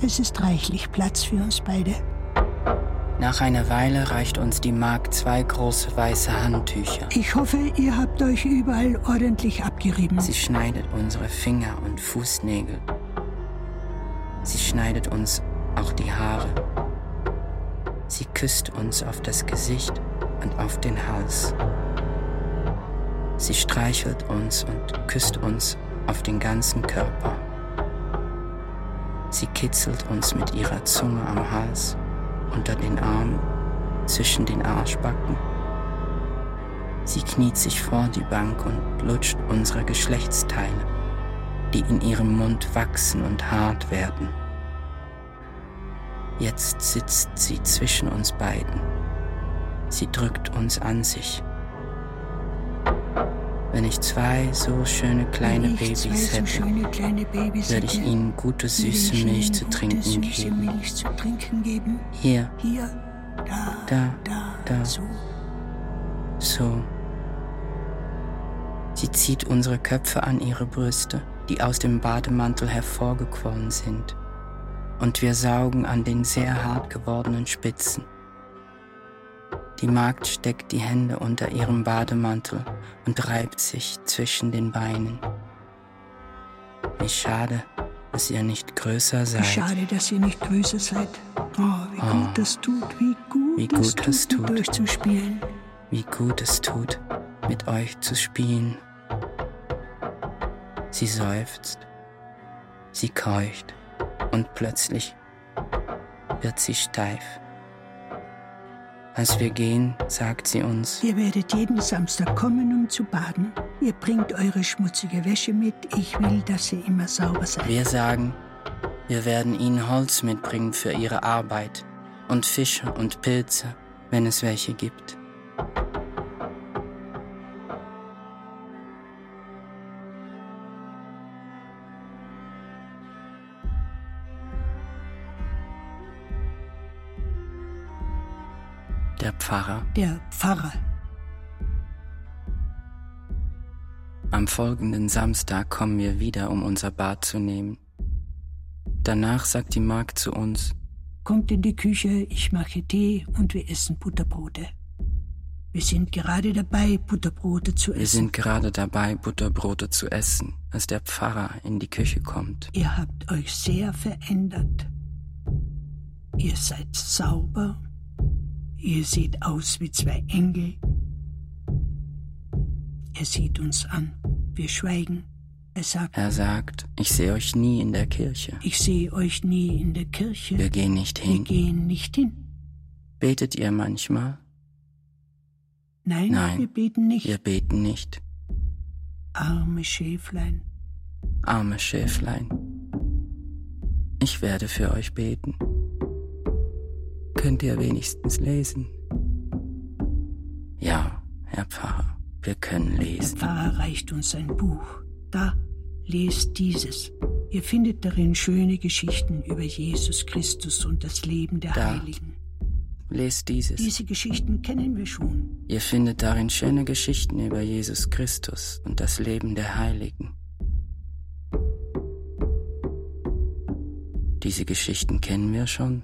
Es ist reichlich Platz für uns beide. Nach einer Weile reicht uns die Magd zwei große weiße Handtücher. Ich hoffe, ihr habt euch überall ordentlich abgerieben. Sie schneidet unsere Finger und Fußnägel. Sie schneidet uns auch die Haare. Sie küsst uns auf das Gesicht und auf den Hals. Sie streichelt uns und küsst uns auf den ganzen Körper. Sie kitzelt uns mit ihrer Zunge am Hals, unter den Armen, zwischen den Arschbacken. Sie kniet sich vor die Bank und lutscht unsere Geschlechtsteile, die in ihrem Mund wachsen und hart werden. Jetzt sitzt sie zwischen uns beiden. Sie drückt uns an sich. Wenn ich zwei so schöne kleine Babys so hätte, Babys würde ich ihnen gute süße Milch zu trinken geben. Hier, Hier, da, Da, da, da. so. so. Sie zieht unsere Köpfe an ihre Brüste, die aus dem Bademantel hervorgequollen sind, und wir saugen an den sehr hart gewordenen Spitzen. Die Magd steckt die Hände unter ihrem Bademantel und reibt sich zwischen den Beinen. Wie schade, dass ihr nicht größer seid. Schade, dass ihr nicht größer seid. Oh, wie Oh. gut das tut, wie gut, Wie es gut es tut, mit tut. euch zu spielen. wie gut es tut, mit euch zu spielen. Sie seufzt, sie keucht und plötzlich wird sie steif. Als wir gehen, sagt sie uns, Ihr werdet jeden Samstag kommen, um zu baden. Ihr bringt eure schmutzige Wäsche mit. Ich will, dass ihr immer sauber seid. wir sagen, wir werden ihnen Holz mitbringen für ihre Arbeit und Fische und Pilze, wenn es welche gibt. Der Pfarrer. Der Pfarrer. Am folgenden Samstag kommen wir wieder, um unser Bad zu nehmen. Danach sagt die Magd zu uns, Kommt in die Küche, ich mache Tee und wir essen Butterbrote. Wir sind gerade dabei, Butterbrote zu wir essen. sind gerade dabei, Butterbrote zu essen, als der Pfarrer in die Küche kommt. Ihr habt euch sehr verändert. Ihr seid sauber. Ihr seht aus wie zwei Engel. Er sieht uns an. Wir schweigen. Er sagt, Er sagt, ich sehe euch nie in der Kirche. ich sehe euch nie in der Kirche. Wir gehen nicht Wir hin. gehen nicht hin. Betet ihr manchmal? Nein, Nein, wir beten nicht. Wir beten nicht. Arme Schäflein. Arme Schäflein. Ich werde für euch beten. Könnt ihr wenigstens lesen? Ja, Herr Pfarrer, wir können Der lesen. Pfarrer reicht uns ein Buch. Da, lest dieses. Ihr findet darin schöne Geschichten über Jesus Christus und das Leben der Da. Heiligen. Lest dieses. Diese Geschichten kennen wir schon. Ihr findet darin schöne Geschichten über Jesus Christus und das Leben der Heiligen. Diese Geschichten kennen wir schon.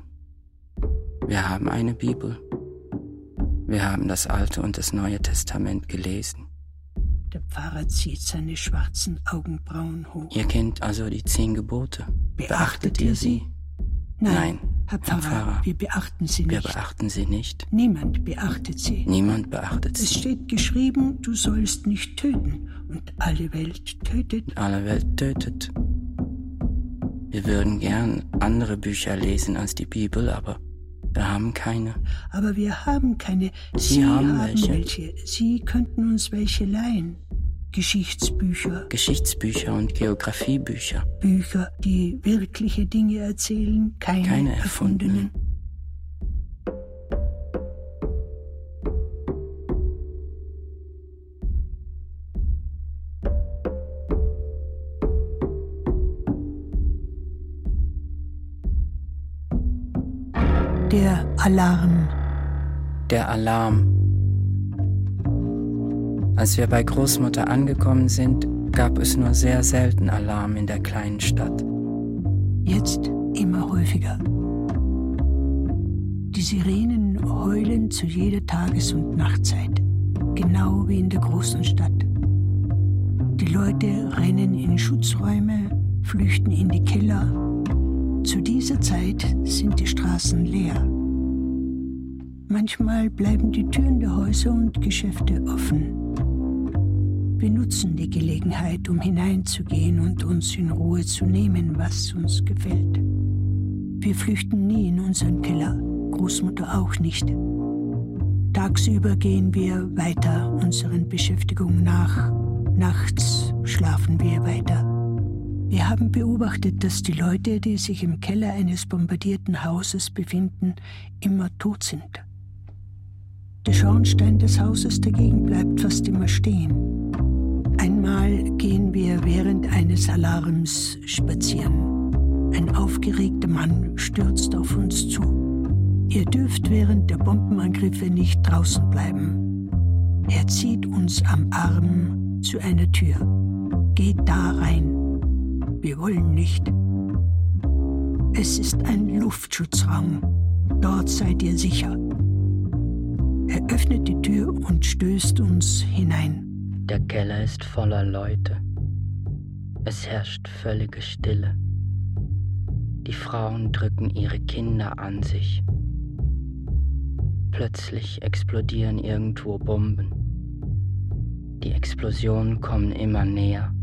Wir haben eine Bibel. Wir haben das Alte und das Neue Testament gelesen. Der Pfarrer zieht seine schwarzen Augenbrauen hoch. Ihr kennt also die zehn Gebote. Beachtet ihr sie? Nein. Herr Pfarrer, Pfarrer, wir beachten Sie Wir nicht. beachten sie nicht. Niemand beachtet Sie. Niemand beachtet Es sie. steht geschrieben, du sollst nicht töten. Und alle Welt tötet. Alle Welt tötet. Wir würden gern andere Bücher lesen als die Bibel, aber wir haben keine. Aber wir haben keine. Sie Sie, haben haben, welche. welche. Sie könnten uns welche leihen. Geschichtsbücher, Geschichtsbücher und Geografiebücher. Bücher, die wirkliche Dinge erzählen, keine, Keine erfundenen. Der Alarm. Der Alarm. Als wir bei Großmutter angekommen sind, gab es nur sehr selten Alarm in der kleinen Stadt. Jetzt immer häufiger. Die Sirenen heulen zu jeder Tages- und Nachtzeit, genau wie in der großen Stadt. Die Leute rennen in Schutzräume, flüchten in die Keller. Zu dieser Zeit sind die Straßen leer. Manchmal bleiben die Türen der Häuser und Geschäfte offen. Wir nutzen die Gelegenheit, um hineinzugehen und uns in Ruhe zu nehmen, was uns gefällt. Wir flüchten nie in unseren Keller, Großmutter auch nicht. Tagsüber gehen wir weiter unseren Beschäftigungen nach, nachts schlafen wir weiter. Wir haben beobachtet, dass die Leute, die sich im Keller eines bombardierten Hauses befinden, immer tot sind. Der Schornstein des Hauses dagegen bleibt fast immer stehen. Einmal gehen wir während eines Alarms spazieren. Ein aufgeregter Mann stürzt auf uns zu. Ihr dürft während der Bombenangriffe nicht draußen bleiben. Er zieht uns am Arm zu einer Tür. Geht da rein. Wir wollen nicht. Es ist ein Luftschutzraum. Dort seid ihr sicher. Er öffnet die Tür und stößt uns hinein. Der Keller ist voller Leute. Es herrscht völlige Stille. Die Frauen drücken ihre Kinder an sich. Plötzlich explodieren irgendwo Bomben. Die Explosionen kommen immer näher.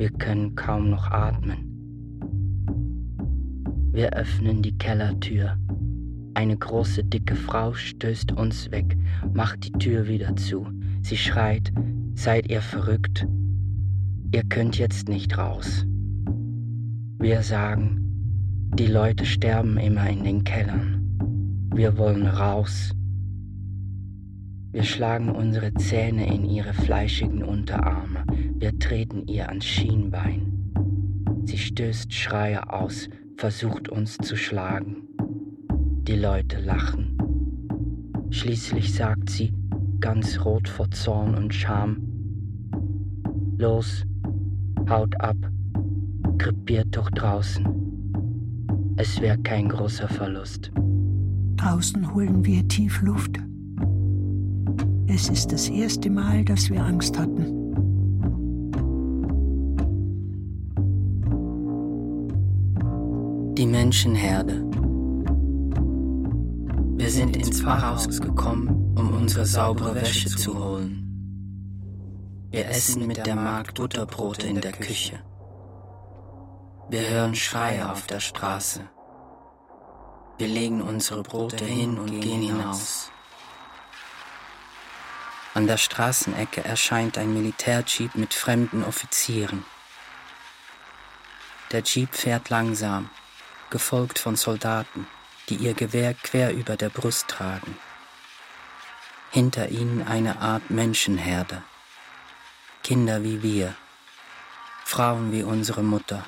Wir können kaum noch atmen. Wir öffnen die Kellertür. Eine große, dicke Frau stößt uns weg, macht die Tür wieder zu. Sie schreit, seid ihr verrückt? Ihr könnt jetzt nicht raus. Wir sagen, die Leute sterben immer in den Kellern. Wir wollen raus. Wir schlagen unsere Zähne in ihre fleischigen Unterarme. Wir treten ihr ans Schienbein. Sie stößt Schreie aus, versucht uns zu schlagen. Die Leute lachen. Schließlich sagt sie, ganz rot vor Zorn und Scham, Los, haut ab, krepiert doch draußen. Es wäre kein großer Verlust. Draußen holen wir tief Luft. Es ist das erste Mal, dass wir Angst hatten. Die Menschenherde. Wir sind ins Pfarrhaus gekommen, um unsere saubere Wäsche zu holen. Wir essen mit der Magd Butterbrote in der Küche. Wir hören Schreie auf der Straße. Wir legen unsere Brote hin und gehen hinaus. An der Straßenecke erscheint ein Militärjeep mit fremden Offizieren. Der Jeep fährt langsam, gefolgt von Soldaten, die ihr Gewehr quer über der Brust tragen. Hinter ihnen eine Art Menschenherde. Kinder wie wir, Frauen wie unsere Mutter,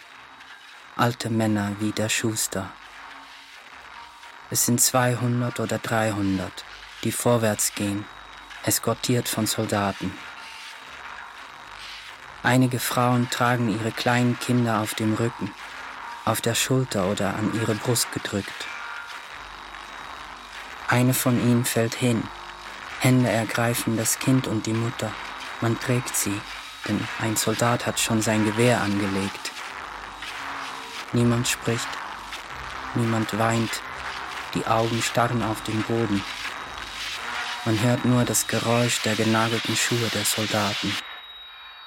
alte Männer wie der Schuster. Es sind 200 oder 300, die vorwärts gehen, eskortiert von Soldaten. Einige Frauen tragen ihre kleinen Kinder auf dem Rücken, auf der Schulter oder an ihre Brust gedrückt. Eine von ihnen fällt hin. Hände ergreifen das Kind und die Mutter. Man trägt sie, denn ein Soldat hat schon sein Gewehr angelegt. Niemand spricht. niemand weint, die Augen starren auf den Boden. Man hört nur das Geräusch der genagelten Schuhe der Soldaten.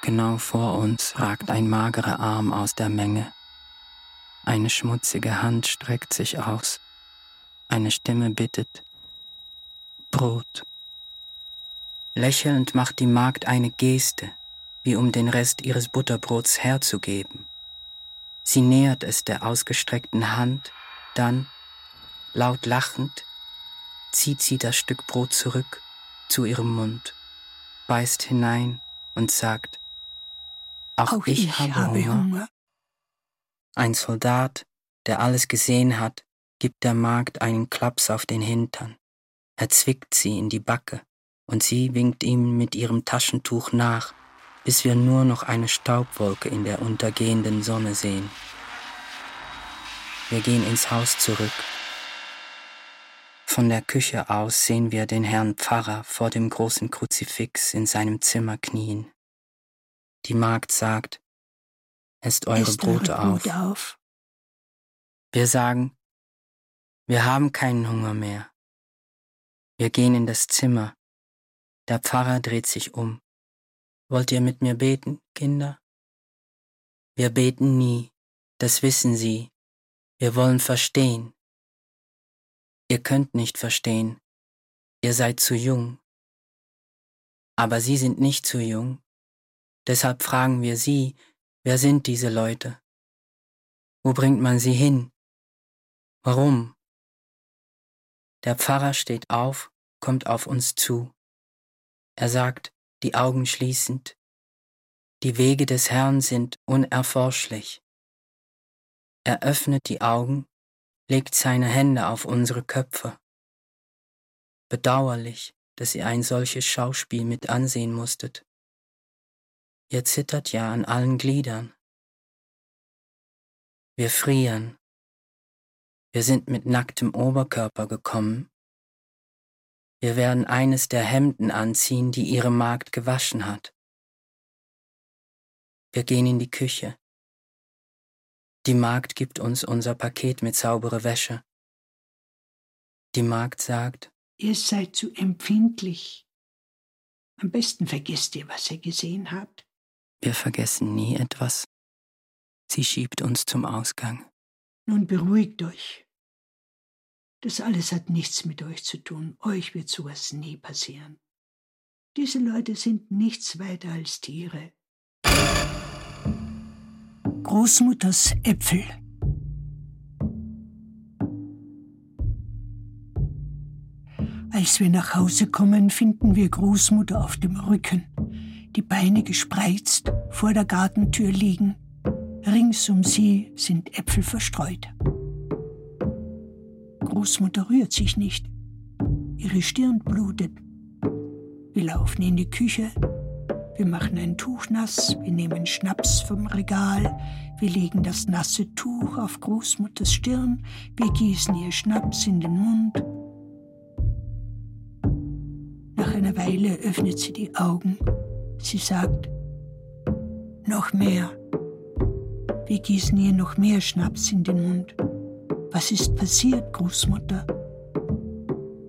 Genau vor uns ragt ein magerer Arm aus der Menge. Eine schmutzige Hand streckt sich aus. Eine Stimme bittet Brot. Lächelnd macht die Magd eine Geste, wie um den Rest ihres Butterbrots herzugeben. Sie nähert es der ausgestreckten Hand, dann, laut lachend, zieht sie das Stück Brot zurück zu ihrem Mund, beißt hinein und sagt, auch, auch ich, ich, habe, habe Hunger. Hunger. Ein Soldat, der alles gesehen hat, gibt der Magd einen Klaps auf den Hintern. Er zwickt sie in die Backe und sie winkt ihm mit ihrem Taschentuch nach, bis wir nur noch eine Staubwolke in der untergehenden Sonne sehen. Wir gehen ins Haus zurück. Von der Küche aus sehen wir den Herrn Pfarrer vor dem großen Kruzifix in seinem Zimmer knien. Die Magd sagt, esst eure Esst Brote, eure auf. auf. Wir sagen, wir haben keinen Hunger mehr. Wir gehen in das Zimmer. Der Pfarrer dreht sich um. Wollt ihr mit mir beten, Kinder? Wir beten nie, das wissen Sie. Wir wollen verstehen. Ihr könnt nicht verstehen. Ihr seid zu jung. Aber Sie sind nicht zu jung. Deshalb fragen wir Sie, wer sind diese Leute? Wo bringt man sie hin? Warum? Der Pfarrer steht auf, kommt auf uns zu. Er sagt, die Augen schließend, die Wege des Herrn sind unerforschlich. Er öffnet die Augen, legt seine Hände auf unsere Köpfe. Bedauerlich, dass ihr ein solches Schauspiel mit ansehen musstet. Ihr zittert ja an allen Gliedern. Wir frieren. Wir sind mit nacktem Oberkörper gekommen. Wir werden eines der Hemden anziehen, die ihre Magd gewaschen hat. Wir gehen in die Küche. Die Magd gibt uns unser Paket mit saubere Wäsche. Die Magd sagt, Ihr seid zu empfindlich. Am besten vergesst ihr, was ihr gesehen habt. Wir vergessen nie etwas. Sie schiebt uns zum Ausgang. Nun beruhigt euch. Das alles hat nichts mit euch zu tun. Euch wird sowas nie passieren. Diese Leute sind nichts weiter als Tiere. Großmutters Äpfel. Als wir nach Hause kommen, finden wir Großmutter auf dem Rücken die Beine gespreizt, vor der Gartentür liegen. Rings um sie sind Äpfel verstreut. Großmutter rührt sich nicht. Ihre Stirn blutet. Wir laufen in die Küche. Wir machen ein Tuch nass. Wir nehmen Schnaps vom Regal. Wir legen das nasse Tuch auf Großmutters Stirn. Wir gießen ihr Schnaps in den Mund. Nach einer Weile öffnet sie die Augen Sie sagt, noch mehr. Wir gießen ihr noch mehr Schnaps in den Mund. Was ist passiert, Großmutter?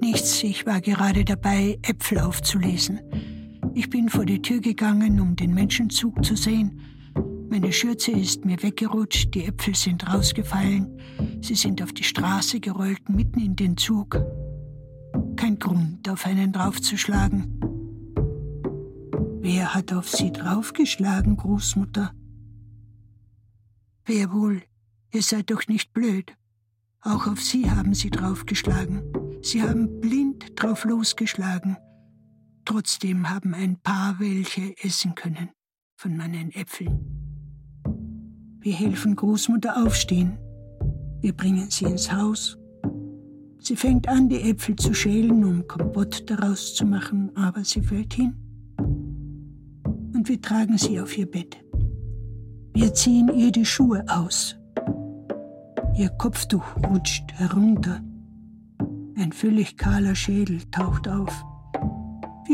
Nichts, ich war gerade dabei, Äpfel aufzulesen. Ich bin vor die Tür gegangen, um den Menschenzug zu sehen. Meine Schürze ist mir weggerutscht, die Äpfel sind rausgefallen, sie sind auf die Straße gerollt, mitten in den Zug. Kein Grund, auf einen draufzuschlagen. Wer hat auf Sie draufgeschlagen, Großmutter? Wer wohl? Ihr seid doch nicht blöd. Auch auf Sie haben Sie draufgeschlagen. Sie haben blind drauf losgeschlagen. Trotzdem haben ein paar welche essen können von meinen Äpfeln. Wir helfen Großmutter aufstehen. Wir bringen sie ins Haus. Sie fängt an, die Äpfel zu schälen, um Kompott daraus zu machen, aber sie fällt hin und wir tragen sie auf ihr Bett. Wir ziehen ihr die Schuhe aus. Ihr Kopftuch rutscht herunter. Ein völlig kahler Schädel taucht auf.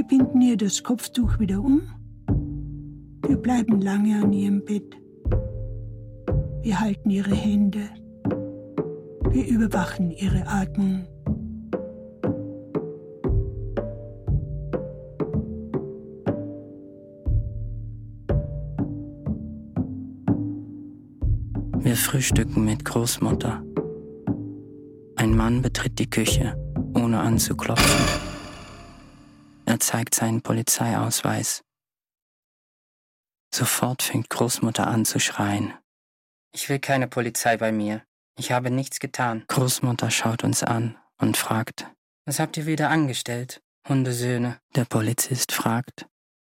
Wir binden ihr das Kopftuch wieder um. Wir bleiben lange an ihrem Bett. Wir halten ihre Hände. Wir überwachen ihre Atmung. Wir frühstücken mit Großmutter. Ein Mann betritt die Küche, ohne anzuklopfen. Er zeigt seinen Polizeiausweis. Sofort fängt Großmutter an zu schreien. Ich will keine Polizei bei mir. Ich habe nichts getan. Großmutter schaut uns an und fragt, Was habt ihr wieder angestellt, Hundesöhne? Der Polizist fragt,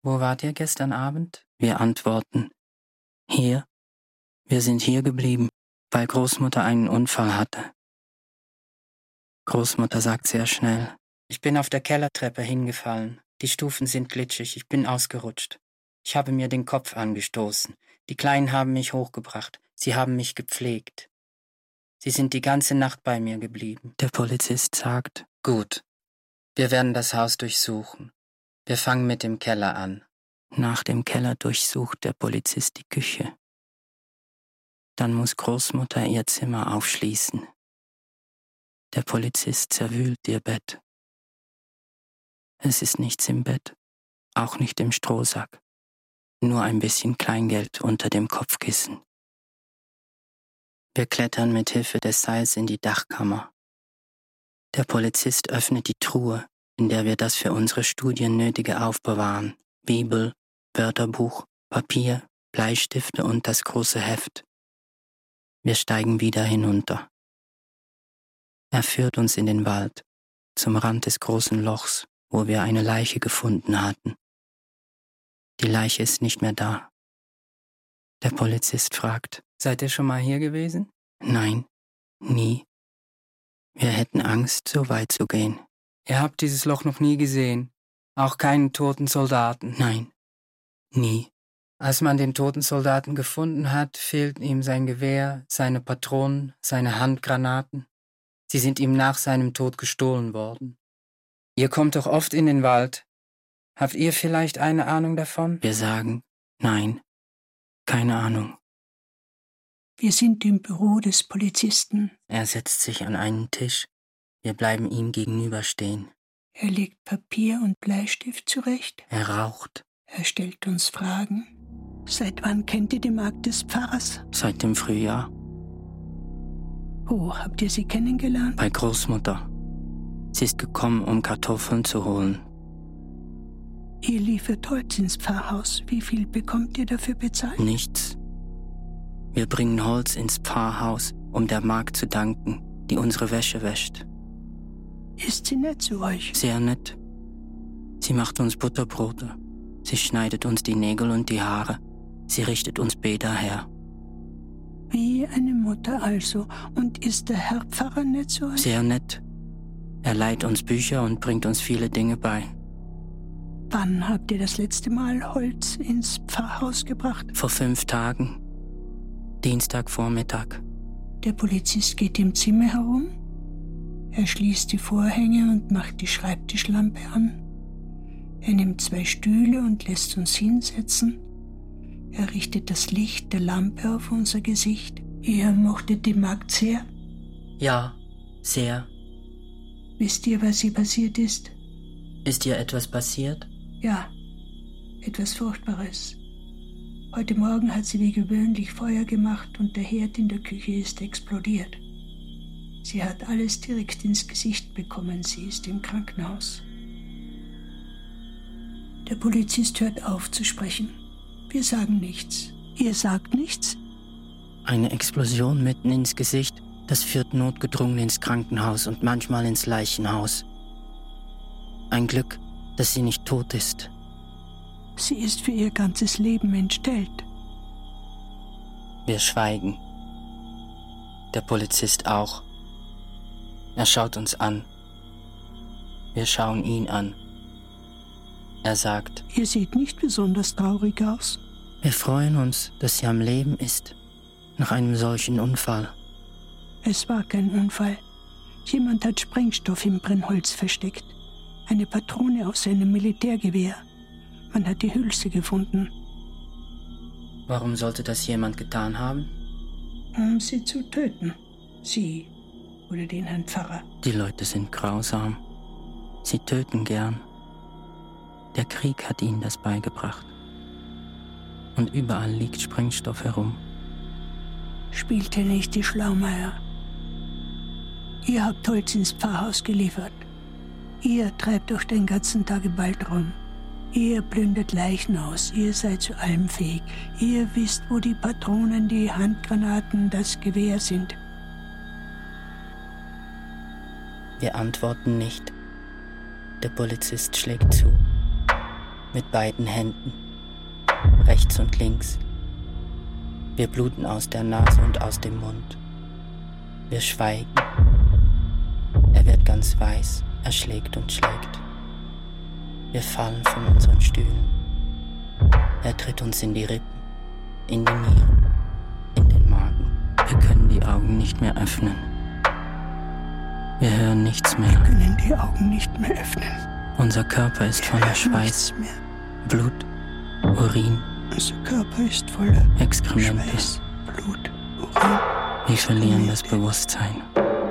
Wo wart ihr gestern Abend? Wir antworten, Hier. Wir sind hier geblieben, weil Großmutter einen Unfall hatte. Großmutter sagt sehr schnell, Ich bin auf der Kellertreppe hingefallen. Die Stufen sind glitschig, ich bin ausgerutscht. Ich habe mir den Kopf angestoßen. Die Kleinen haben mich hochgebracht. Sie haben mich gepflegt. Sie sind die ganze Nacht bei mir geblieben. Der Polizist sagt, gut, wir werden das Haus durchsuchen. Wir fangen mit dem Keller an. Nach dem Keller durchsucht der Polizist die Küche. Dann muss Großmutter ihr Zimmer aufschließen. Der Polizist zerwühlt ihr Bett. Es ist nichts im Bett, auch nicht im Strohsack, nur ein bisschen Kleingeld unter dem Kopfkissen. Wir klettern mit Hilfe des Seils in die Dachkammer. Der Polizist öffnet die Truhe, in der wir das für unsere Studien nötige aufbewahren. Bibel, Wörterbuch, Papier, Bleistifte und das große Heft. Wir steigen wieder hinunter. Er führt uns in den Wald, zum Rand des großen Lochs, wo wir eine Leiche gefunden hatten. Die Leiche ist nicht mehr da. Der Polizist fragt, Seid ihr schon mal hier gewesen? Nein, nie. Wir hätten Angst, so weit zu gehen. Ihr habt dieses Loch noch nie gesehen. Auch keinen toten Soldaten. Nein, nie. Als man den toten Soldaten gefunden hat, fehlten ihm sein Gewehr, seine Patronen, seine Handgranaten. Sie sind ihm nach seinem Tod gestohlen worden. Ihr kommt doch oft in den Wald. Habt ihr vielleicht eine Ahnung davon? Wir sagen, nein, keine Ahnung. Wir sind im Büro des Polizisten. Er setzt sich an einen Tisch. Wir bleiben ihm gegenüberstehen. Er legt Papier und Bleistift zurecht. Er raucht. Er stellt uns Fragen. Seit wann kennt ihr die Magd des Pfarrers? Seit dem Frühjahr. Wo habt ihr sie kennengelernt? Bei Großmutter. Sie ist gekommen, um Kartoffeln zu holen. Ihr liefert Holz ins Pfarrhaus. Wie viel bekommt ihr dafür bezahlt? Nichts. Wir bringen Holz ins Pfarrhaus, um der Magd zu danken, die unsere Wäsche wäscht. Ist sie nett zu euch? Sehr nett. Sie macht uns Butterbrote. Sie schneidet uns die Nägel und die Haare. Sie richtet uns Bäder her. Wie eine Mutter also. Und ist der Herr Pfarrer nett zu euch? Sehr nett. Er leiht uns Bücher und bringt uns viele Dinge bei. Wann habt ihr das letzte Mal Holz ins Pfarrhaus gebracht? Vor fünf Tagen. Dienstagvormittag. Der Polizist geht im Zimmer herum. Er schließt die Vorhänge und macht die Schreibtischlampe an. Er nimmt zwei Stühle und lässt uns hinsetzen. Er richtet das Licht der Lampe auf unser Gesicht. Ihr mochtet die Magd sehr? Ja, sehr. Wisst ihr, was ihr passiert ist? Ist dir etwas passiert? Ja, etwas Furchtbares. Heute Morgen hat sie wie gewöhnlich Feuer gemacht und der Herd in der Küche ist explodiert. Sie hat alles direkt ins Gesicht bekommen. Sie ist im Krankenhaus. Der Polizist hört auf zu sprechen. Wir sagen nichts. Ihr sagt nichts? Eine Explosion mitten ins Gesicht, das führt notgedrungen ins Krankenhaus und manchmal ins Leichenhaus. Ein Glück, dass sie nicht tot ist. Sie ist für ihr ganzes Leben entstellt. Wir schweigen. Der Polizist auch. Er schaut uns an. Wir schauen ihn an. Er sagt, Ihr seht nicht besonders traurig aus. Wir freuen uns, dass sie am Leben ist, nach einem solchen Unfall. Es war kein Unfall. Jemand hat Sprengstoff im Brennholz versteckt. Eine Patrone aus seinem Militärgewehr. Man hat die Hülse gefunden. Warum sollte das jemand getan haben? Um sie zu töten. Sie oder den Herrn Pfarrer. Die Leute sind grausam. Sie töten gern. Der Krieg hat ihnen das beigebracht. Und überall liegt Sprengstoff herum. Spielte nicht die Schlaumeier. Ihr habt Holz ins Pfarrhaus geliefert. Ihr treibt euch den ganzen Tag im Wald rum. Ihr plündert Leichen aus, ihr seid zu allem fähig. Ihr wisst, wo die Patronen, die Handgranaten, das Gewehr sind. Wir antworten nicht. Der Polizist schlägt zu. Mit beiden Händen. Rechts und links. Wir bluten aus der Nase und aus dem Mund. Wir schweigen. Er wird ganz weiß, er schlägt und schlägt. Wir fallen von unseren Stühlen. Er tritt uns in die Rippen, in die Nieren, in den Magen. Wir können die Augen nicht mehr öffnen. Wir hören nichts mehr. Wir können die Augen nicht mehr öffnen. Unser Körper ist voller Schweiß, Blut, Urin. Unser Körper ist voller Exkremente. Schweiß, Blut, Urin. Wir verlieren das Bewusstsein.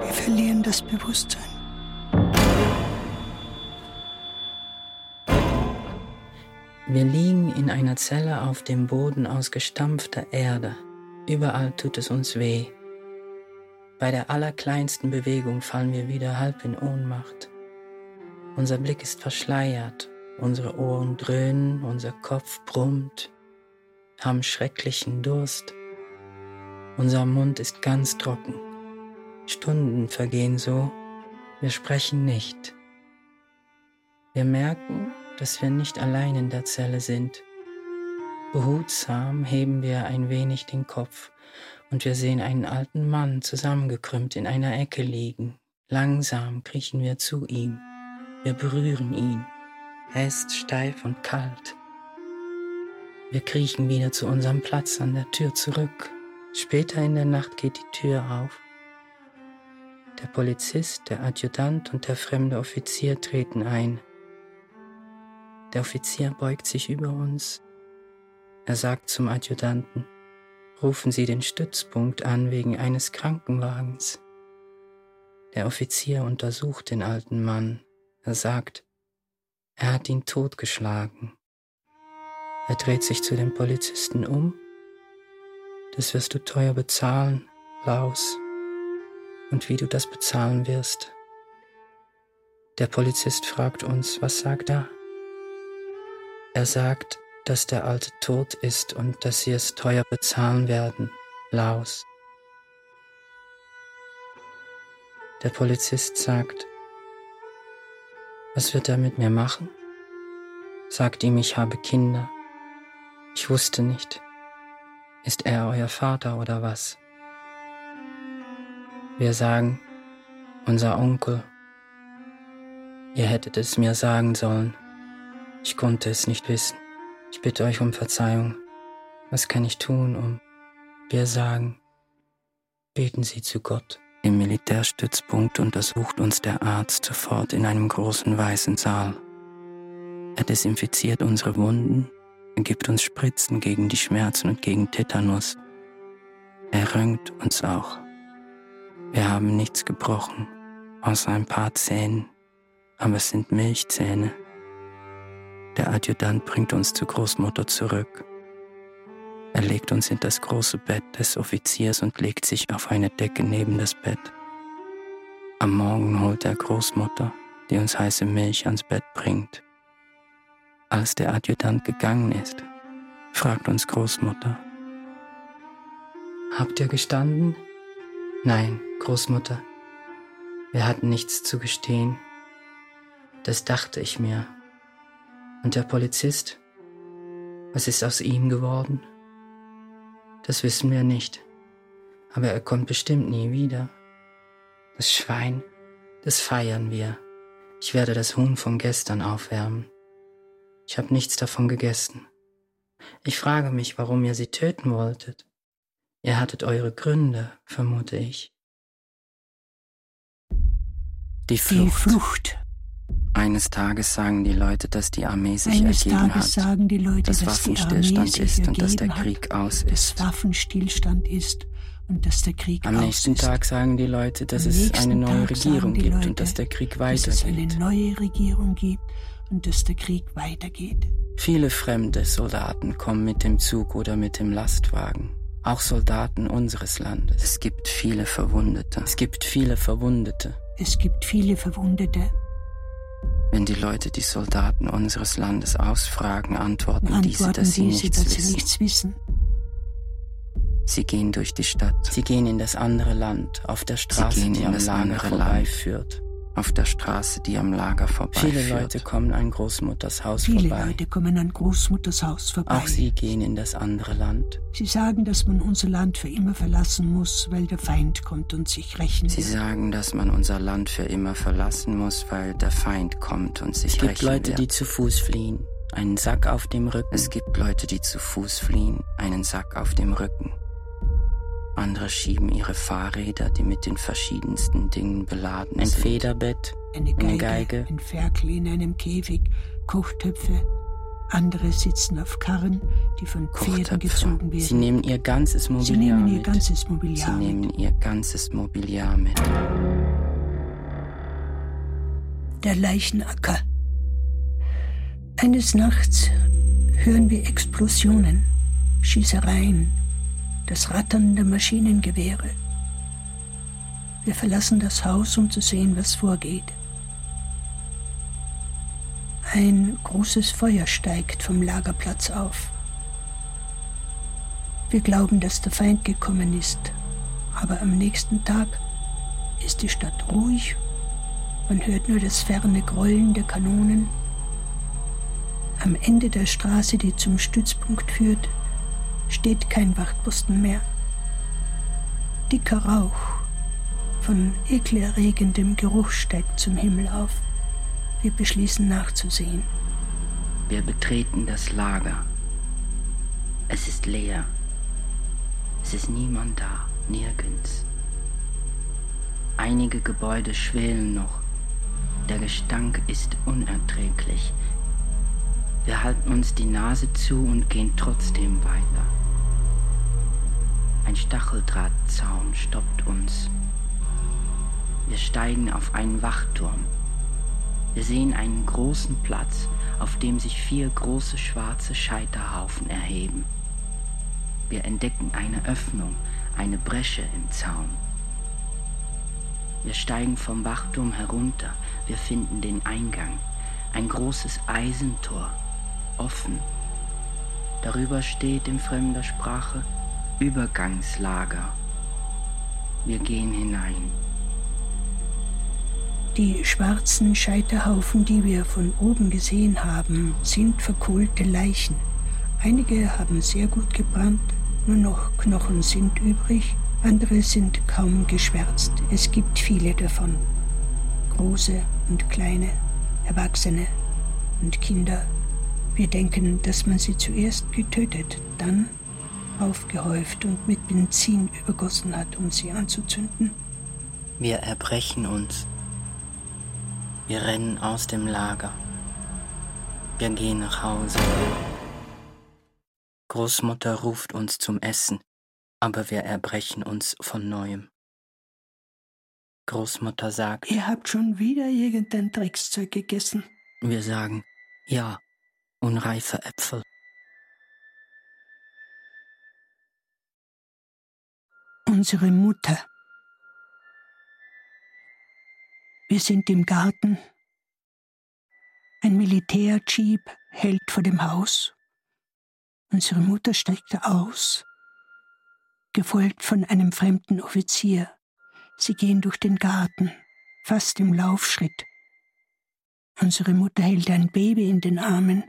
Wir verlieren das Bewusstsein. Wir liegen in einer Zelle auf dem Boden aus gestampfter Erde. Überall tut es uns weh. Bei der allerkleinsten Bewegung fallen wir wieder halb in Ohnmacht. Unser Blick ist verschleiert, unsere Ohren dröhnen, unser Kopf brummt, haben schrecklichen Durst. Unser Mund ist ganz trocken. Stunden vergehen so, wir sprechen nicht. Wir merken, dass wir nicht allein in der Zelle sind. Behutsam heben wir ein wenig den Kopf und wir sehen einen alten Mann zusammengekrümmt in einer Ecke liegen. Langsam kriechen wir zu ihm. Wir berühren ihn. Er ist steif und kalt. Wir kriechen wieder zu unserem Platz an der Tür zurück. Später in der Nacht geht die Tür auf. Der Polizist, der Adjutant und der fremde Offizier treten ein. Der Offizier beugt sich über uns. Er sagt zum Adjutanten, rufen Sie den Stützpunkt an wegen eines Krankenwagens. Der Offizier untersucht den alten Mann. Er sagt, er hat ihn totgeschlagen. Er dreht sich zu dem Polizisten um. Das wirst du teuer bezahlen, Laus. Und wie du das bezahlen wirst. Der Polizist fragt uns, was sagt er? Er sagt, dass der Alte tot ist und dass sie es teuer bezahlen werden, Laus. Der Polizist sagt, was wird er mit mir machen? Sagt ihm, ich habe Kinder. Ich wusste nicht. Ist er euer Vater oder was? Wir sagen, unser Onkel. Ihr hättet es mir sagen sollen. Ich konnte es nicht wissen. Ich bitte euch um Verzeihung. Was kann ich tun, um... Wir sagen, beten Sie zu Gott. Im Militärstützpunkt untersucht uns der Arzt sofort in einem großen weißen Saal. Er desinfiziert unsere Wunden, er gibt uns Spritzen gegen die Schmerzen und gegen Tetanus. Er röntgt uns auch. Wir haben nichts gebrochen, außer ein paar Zähnen, aber es sind Milchzähne. Der Adjutant bringt uns zur Großmutter zurück. Er legt uns in das große Bett des Offiziers und legt sich auf eine Decke neben das Bett. Am Morgen holt er Großmutter, die uns heiße Milch ans Bett bringt. Als der Adjutant gegangen ist, fragt uns Großmutter. Habt ihr gestanden? Nein, Großmutter. Wir hatten nichts zu gestehen. Das dachte ich mir. Und der Polizist? Was ist aus ihm geworden? Das wissen wir nicht. Aber er kommt bestimmt nie wieder. Das Schwein, das feiern wir. Ich werde das Huhn von gestern aufwärmen. Ich habe nichts davon gegessen. Ich frage mich, warum ihr sie töten wolltet. Ihr hattet eure Gründe, vermute ich. Die Flucht. Die Flucht. Eines Tages sagen die Leute, dass die Armee sich Eines ergeben Tages hat, sagen die Leute, dass dass die Armee Waffenstillstand ist und dass der Krieg hat, aus dass ist. Waffenstillstand ist und dass der Krieg Am aus nächsten ist. Tag sagen die Leute, dass Am es nächsten eine neue Tag sagen Regierung die gibt Leute, und dass der Krieg dass es eine weitergeht. neue Regierung gibt und dass der Krieg weitergeht. Viele fremde Soldaten kommen mit dem Zug oder mit dem Lastwagen. Auch Soldaten unseres Landes. Es gibt viele Verwundete. Es gibt viele Verwundete. Es gibt viele Verwundete. Wenn die Leute die Soldaten unseres Landes ausfragen, antworten, diese, Antworten dass sie diese, nichts dass sie wissen. nichts wissen. Sie gehen durch die Stadt. Sie gehen in das andere Land, auf der Straße, die in am das Lager vorbeiführt. Auf der Straße, die am Lager vorbeiführt. Viele Leute kommen an Großmutters Haus Viele vorbei. Leute kommen an Großmutters Haus vorbei. Auch sie gehen in das andere Land. Sie sagen, dass man unser Land für immer verlassen muss, weil der Feind kommt und sich rächen Sie will. sagen, dass man unser Land für immer verlassen muss, weil der Feind kommt und sich Es gibt rächen Leute, wird. die zu Fuß fliehen, einen Sack auf dem Rücken. Es gibt Leute, die zu Fuß fliehen, einen Sack auf dem Rücken. Andere schieben ihre Fahrräder, die mit den verschiedensten Dingen beladen ein sind. Federbett, Eine Geige, eine Geige. ein Ferkel in einem Käfig, Kochtöpfe. Andere sitzen auf Karren, die von Pferden Kochtöpfe. gezogen werden. Sie nehmen ihr ganzes Mobiliar Sie nehmen ihr mit. ganzes Sie Mobiliar mit. nehmen ihr ganzes Mobiliar mit. Der Leichenacker. Eines Nachts hören wir Explosionen, Schießereien, das Rattern der Maschinengewehre. Wir verlassen das Haus, um zu sehen, was vorgeht. Ein großes Feuer steigt vom Lagerplatz auf. Wir glauben, dass der Feind gekommen ist, aber am nächsten Tag ist die Stadt ruhig man hört nur das ferne Grollen der Kanonen. Am Ende der Straße, die zum Stützpunkt führt, steht kein Wachtposten mehr. Dicker Rauch von ekelerregendem Geruch steigt zum Himmel auf. Wir beschließen nachzusehen. Wir betreten das Lager. Es ist leer. Es ist niemand da, nirgends. Einige Gebäude schwelen noch. Der Gestank ist unerträglich. Wir halten uns die Nase zu und gehen trotzdem weiter. Ein Stacheldrahtzaun stoppt uns. Wir steigen auf einen Wachturm. Wir sehen einen großen Platz, auf dem sich vier große schwarze Scheiterhaufen erheben. Wir entdecken eine Öffnung, eine Bresche im Zaun. Wir steigen vom Wachturm herunter. Wir finden den Eingang. Ein großes Eisentor, offen. Darüber steht in fremder Sprache Übergangslager. Wir gehen hinein. Die schwarzen Scheiterhaufen, die wir von oben gesehen haben, sind verkohlte Leichen. Einige haben sehr gut gebrannt, nur noch Knochen sind übrig, andere sind kaum geschwärzt. Es gibt viele davon. Große und kleine, Erwachsene und Kinder. Wir denken, dass man sie zuerst getötet, dann aufgehäuft und mit Benzin übergossen hat, um sie anzuzünden. Wir erbrechen uns. Wir rennen aus dem Lager. Wir gehen nach Hause. Großmutter ruft uns zum Essen, aber wir erbrechen uns von neuem. Großmutter sagt, Ihr habt schon wieder irgendein Dreckszeug gegessen. wir sagen, ja, unreife Äpfel. Unsere Mutter. Wir sind im Garten. Ein Militärjeep hält vor dem Haus. Unsere Mutter steigt aus, gefolgt von einem fremden Offizier. Sie gehen durch den Garten, fast im Laufschritt. Unsere Mutter hält ein Baby in den Armen.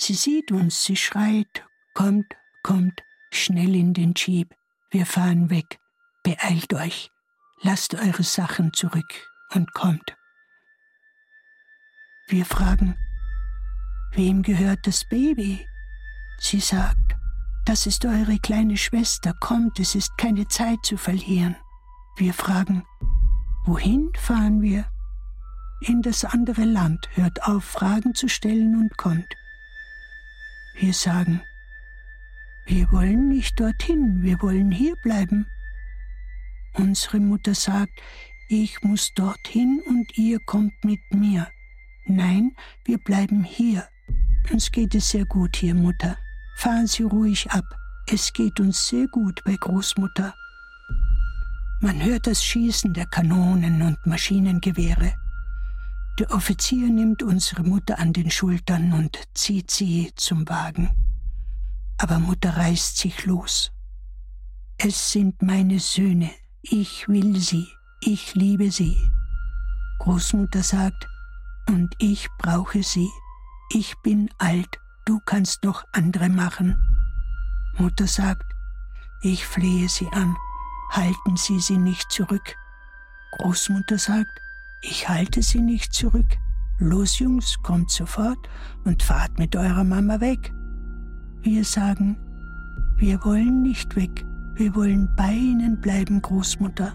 Sie sieht uns, sie schreit, kommt, kommt, schnell in den Jeep. Wir fahren weg. Beeilt euch. Lasst eure Sachen zurück und kommt. Wir fragen, wem gehört das Baby? Sie sagt, das ist eure kleine Schwester, kommt, es ist keine Zeit zu verlieren. Wir fragen, wohin fahren wir? In das andere Land, hört auf, Fragen zu stellen und kommt. Wir sagen, Wir wollen nicht dorthin, wir wollen hier bleiben. Unsere Mutter sagt, ich muss dorthin und ihr kommt mit mir. Nein, wir bleiben hier. Uns geht es sehr gut hier, Mutter. Fahren Sie ruhig ab. Es geht uns sehr gut bei Großmutter. Man hört das Schießen der Kanonen und Maschinengewehre. Der Offizier nimmt unsere Mutter an den Schultern und zieht sie zum Wagen. Aber Mutter reißt sich los. Es sind meine Söhne. Ich will sie. Ich liebe sie. Großmutter sagt, und ich brauche sie. Ich bin alt. Du kannst noch andere machen. Mutter sagt, ich flehe Sie an, halten Sie sie nicht zurück. Großmutter sagt, ich halte Sie nicht zurück. Los, Jungs, kommt sofort und fahrt mit eurer Mama weg. Wir sagen, wir wollen nicht weg, wir wollen bei Ihnen bleiben, Großmutter.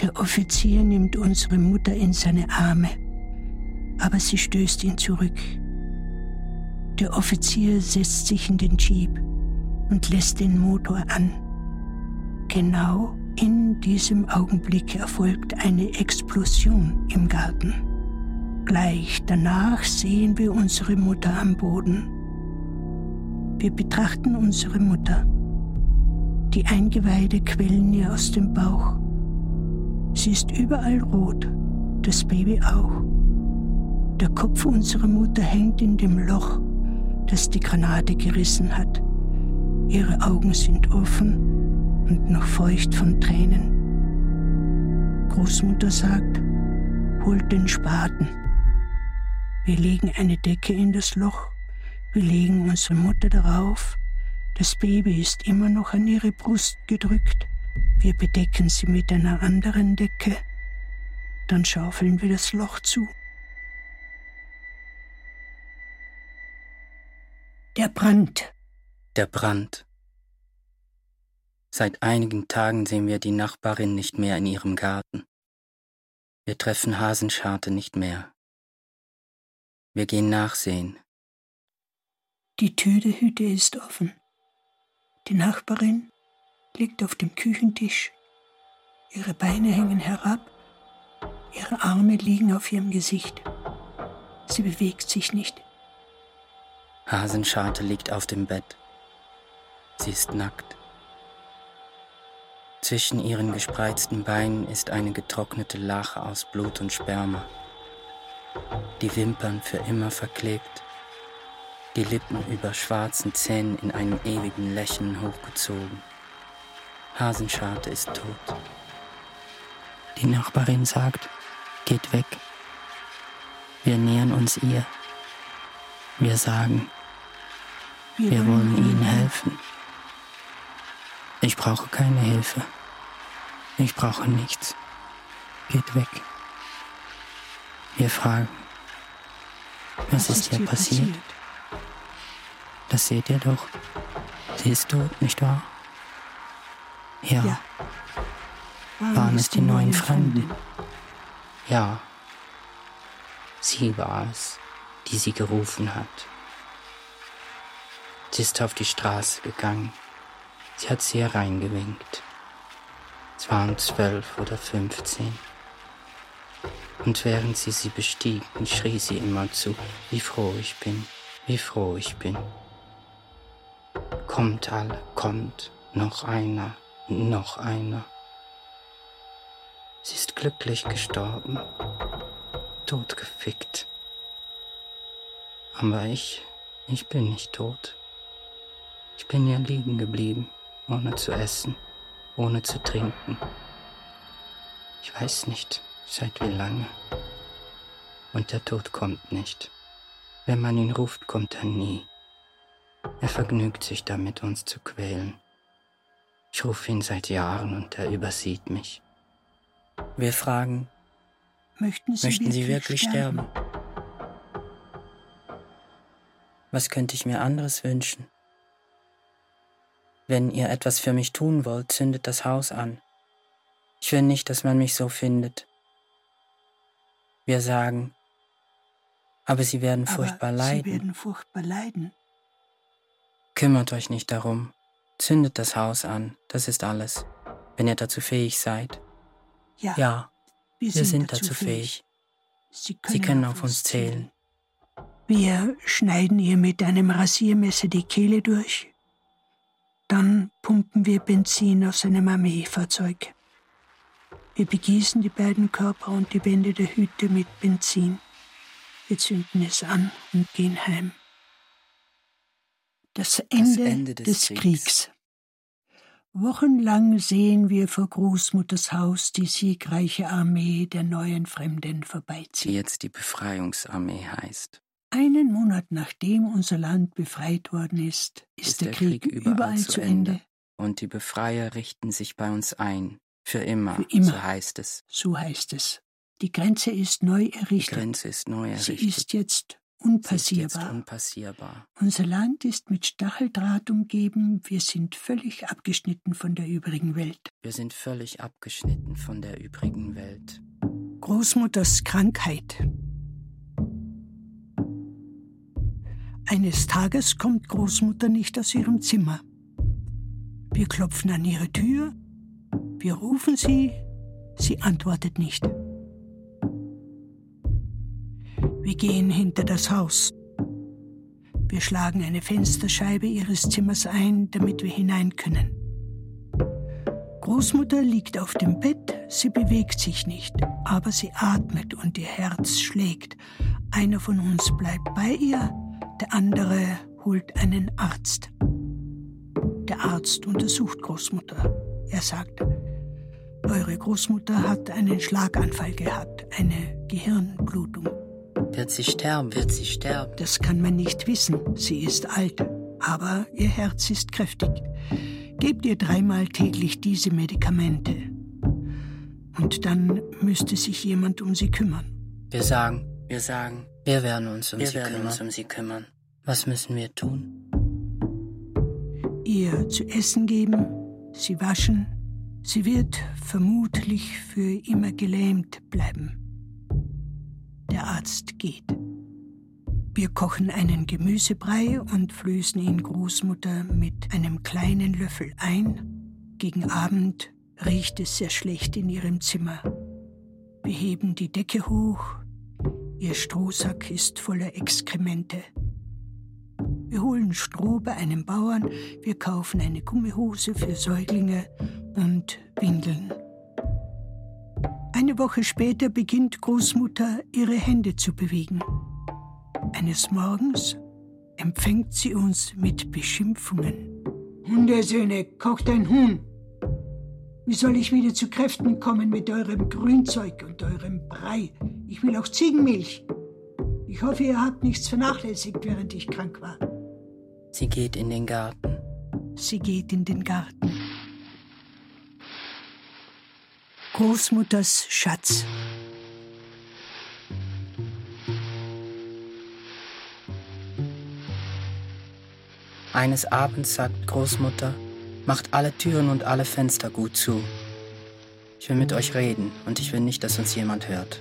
Der Offizier nimmt unsere Mutter in seine Arme, aber sie stößt ihn zurück. Der Offizier setzt sich in den Jeep und lässt den Motor an. Genau in diesem Augenblick erfolgt eine Explosion im Garten. Gleich danach sehen wir unsere Mutter am Boden. Wir betrachten unsere Mutter. Die Eingeweide quellen ihr aus dem Bauch. Sie ist überall rot, das Baby auch. Der Kopf unserer Mutter hängt in dem Loch, das die Granate gerissen hat. Ihre Augen sind offen und noch feucht von Tränen. Großmutter sagt, holt den Spaten. Wir legen eine Decke in das Loch, wir legen unsere Mutter darauf, das Baby ist immer noch an ihre Brust gedrückt, wir bedecken sie mit einer anderen Decke, dann schaufeln wir das Loch zu. Der Brand der Brand. Seit einigen Tagen sehen wir die Nachbarin nicht mehr in ihrem Garten. Wir treffen Hasenscharte nicht mehr. Wir gehen nachsehen. Die Tür der Hütte ist offen. Die Nachbarin liegt auf dem Küchentisch. Ihre Beine hängen herab, ihre Arme liegen auf ihrem Gesicht. Sie bewegt sich nicht. Hasenscharte liegt auf dem Bett. Sie ist nackt. Zwischen ihren gespreizten Beinen ist eine getrocknete Lache aus Blut und Sperma. Die Wimpern für immer verklebt, die Lippen über schwarzen Zähnen in einem ewigen Lächeln hochgezogen. Hasenscharte ist tot. Die Nachbarin sagt, geht weg. Wir nähern uns ihr. Wir sagen, wir wollen ihnen helfen. Ich brauche keine Hilfe. Ich brauche nichts. Geht weg. Wir fragen, was, was ist hier passiert? passiert? Das seht ihr doch. Sie ist tot, nicht wahr? Ja. ja. Waren es die neuen Fremden? Ja. Sie war es, die sie gerufen hat. Sie ist auf die Straße gegangen Sie hat sie hereingewinkt. Es waren zwölf oder fünfzehn. Und während sie sie bestiegen, schrie sie immer zu, wie froh ich bin, wie froh ich bin. Kommt alle, kommt, noch einer, noch einer. Sie ist glücklich gestorben, totgefickt. Aber ich, ich bin nicht tot. Ich bin ja liegen geblieben ohne zu essen, ohne zu trinken. Ich weiß nicht, seit wie lange. Und der Tod kommt nicht. Wenn man ihn ruft, kommt er nie. Er vergnügt sich damit, uns zu quälen. Ich rufe ihn seit Jahren und er übersieht mich. Wir fragen, möchten Sie, möchten Sie wirklich sterben? sterben? Was könnte ich mir anderes wünschen? Wenn ihr etwas für mich tun wollt, zündet das Haus an. Ich will nicht, dass man mich so findet. Wir sagen, aber sie werden aber furchtbar leiden. Sie werden furchtbar leiden. Kümmert euch nicht darum. Zündet das Haus an, das ist alles. Wenn ihr dazu fähig seid. Ja, Ja, wir sind dazu fähig. Sie Sie können auf uns zählen. Wir schneiden ihr mit einem Rasiermesser die Kehle durch. Dann pumpen wir Benzin aus einem Armeefahrzeug. Wir begießen die beiden Körper und die Wände der Hütte mit Benzin. Wir zünden es an und gehen heim. Das Ende, Ende des des, Kriegs. Kriegs. Wochenlang sehen wir vor Großmutters Haus die siegreiche Armee der neuen Fremden Die vorbeiziehen. jetzt die Befreiungsarmee heißt. Einen Monat nachdem unser Land befreit worden ist, ist, der, Krieg, überall, zu Ende. Und die Befreier richten sich bei uns ein. Für immer, Für immer. so heißt es. So heißt es. Die Grenze ist neu Die errichtet. Grenze ist neu Sie errichtet. ist jetzt Sie ist jetzt unpassierbar. unpassierbar. Unser Land ist mit Stacheldraht umgeben. Wir sind völlig abgeschnitten von der übrigen Welt. Wir sind völlig abgeschnitten von der übrigen Welt. Großmutters Krankheit. Eines Tages kommt Großmutter nicht aus ihrem Zimmer. Wir klopfen an ihre Tür, wir rufen sie, sie antwortet nicht. Wir gehen hinter das Haus. Wir schlagen eine Fensterscheibe ihres Zimmers ein, damit wir hinein können. Großmutter liegt auf dem Bett, sie bewegt sich nicht, aber sie atmet und ihr Herz schlägt. Einer von uns bleibt bei ihr, der andere holt einen Arzt. Der Arzt untersucht Großmutter. Er sagt, Eure Großmutter hat einen Schlaganfall gehabt, eine Gehirnblutung. Wird sie sterben? Wird sie sterben? Das kann man nicht wissen, sie ist alt, aber ihr Herz ist kräftig. Gebt ihr dreimal täglich diese Medikamente. Und dann müsste sich jemand um sie kümmern. Wir sagen, wir sagen, wir werden uns um, Wir sie, werden kümmern. uns um sie kümmern. Was müssen wir tun? Ihr zu essen geben, sie waschen. Sie wird vermutlich für immer gelähmt bleiben. Der Arzt geht. Wir kochen einen Gemüsebrei und flößen ihn Großmutter mit einem kleinen Löffel ein. Gegen Abend riecht es sehr schlecht in ihrem Zimmer. Wir heben die Decke hoch. Ihr Strohsack ist voller Exkremente. Wir holen Stroh bei einem Bauern, wir kaufen eine Gummihose für Säuglinge und Windeln. Eine Woche später beginnt Großmutter ihre Hände zu bewegen. Eines Morgens empfängt sie uns mit Beschimpfungen. Hundesöhne, kocht ein Huhn! Wie soll ich wieder zu Kräften kommen mit eurem Grünzeug und eurem Brei? Ich will auch Ziegenmilch. Ich hoffe, ihr habt nichts vernachlässigt, während ich krank war. Sie geht in den Garten. Sie geht in den Garten. Großmutters Schatz. Eines Abends sagt Großmutter, macht alle Türen und alle Fenster gut zu. Ich will mit euch reden und ich will nicht, dass uns jemand hört.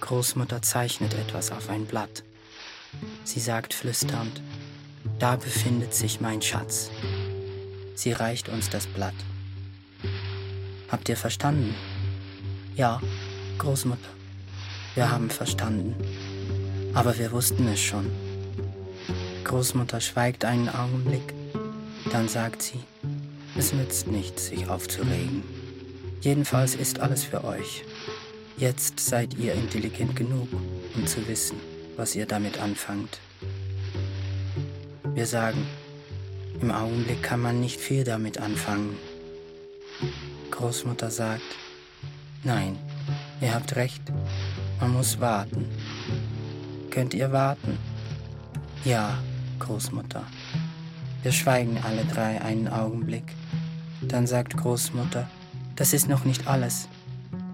Großmutter zeichnet etwas auf ein Blatt. Sie sagt flüsternd, da befindet sich mein Schatz. Sie reicht uns das Blatt. Habt ihr verstanden? Ja, Großmutter. Wir haben verstanden. Aber wir wussten es schon. Großmutter schweigt einen Augenblick. Dann sagt sie, es nützt nichts, sich aufzuregen. Jedenfalls ist alles für euch. Jetzt seid ihr intelligent genug, um zu wissen, was ihr damit anfangt. Wir sagen, im Augenblick kann man nicht viel damit anfangen. Großmutter sagt, nein, ihr habt recht, man muss warten. Könnt ihr warten? Ja, Großmutter. Wir schweigen alle drei einen Augenblick. Dann sagt Großmutter, das ist noch nicht alles.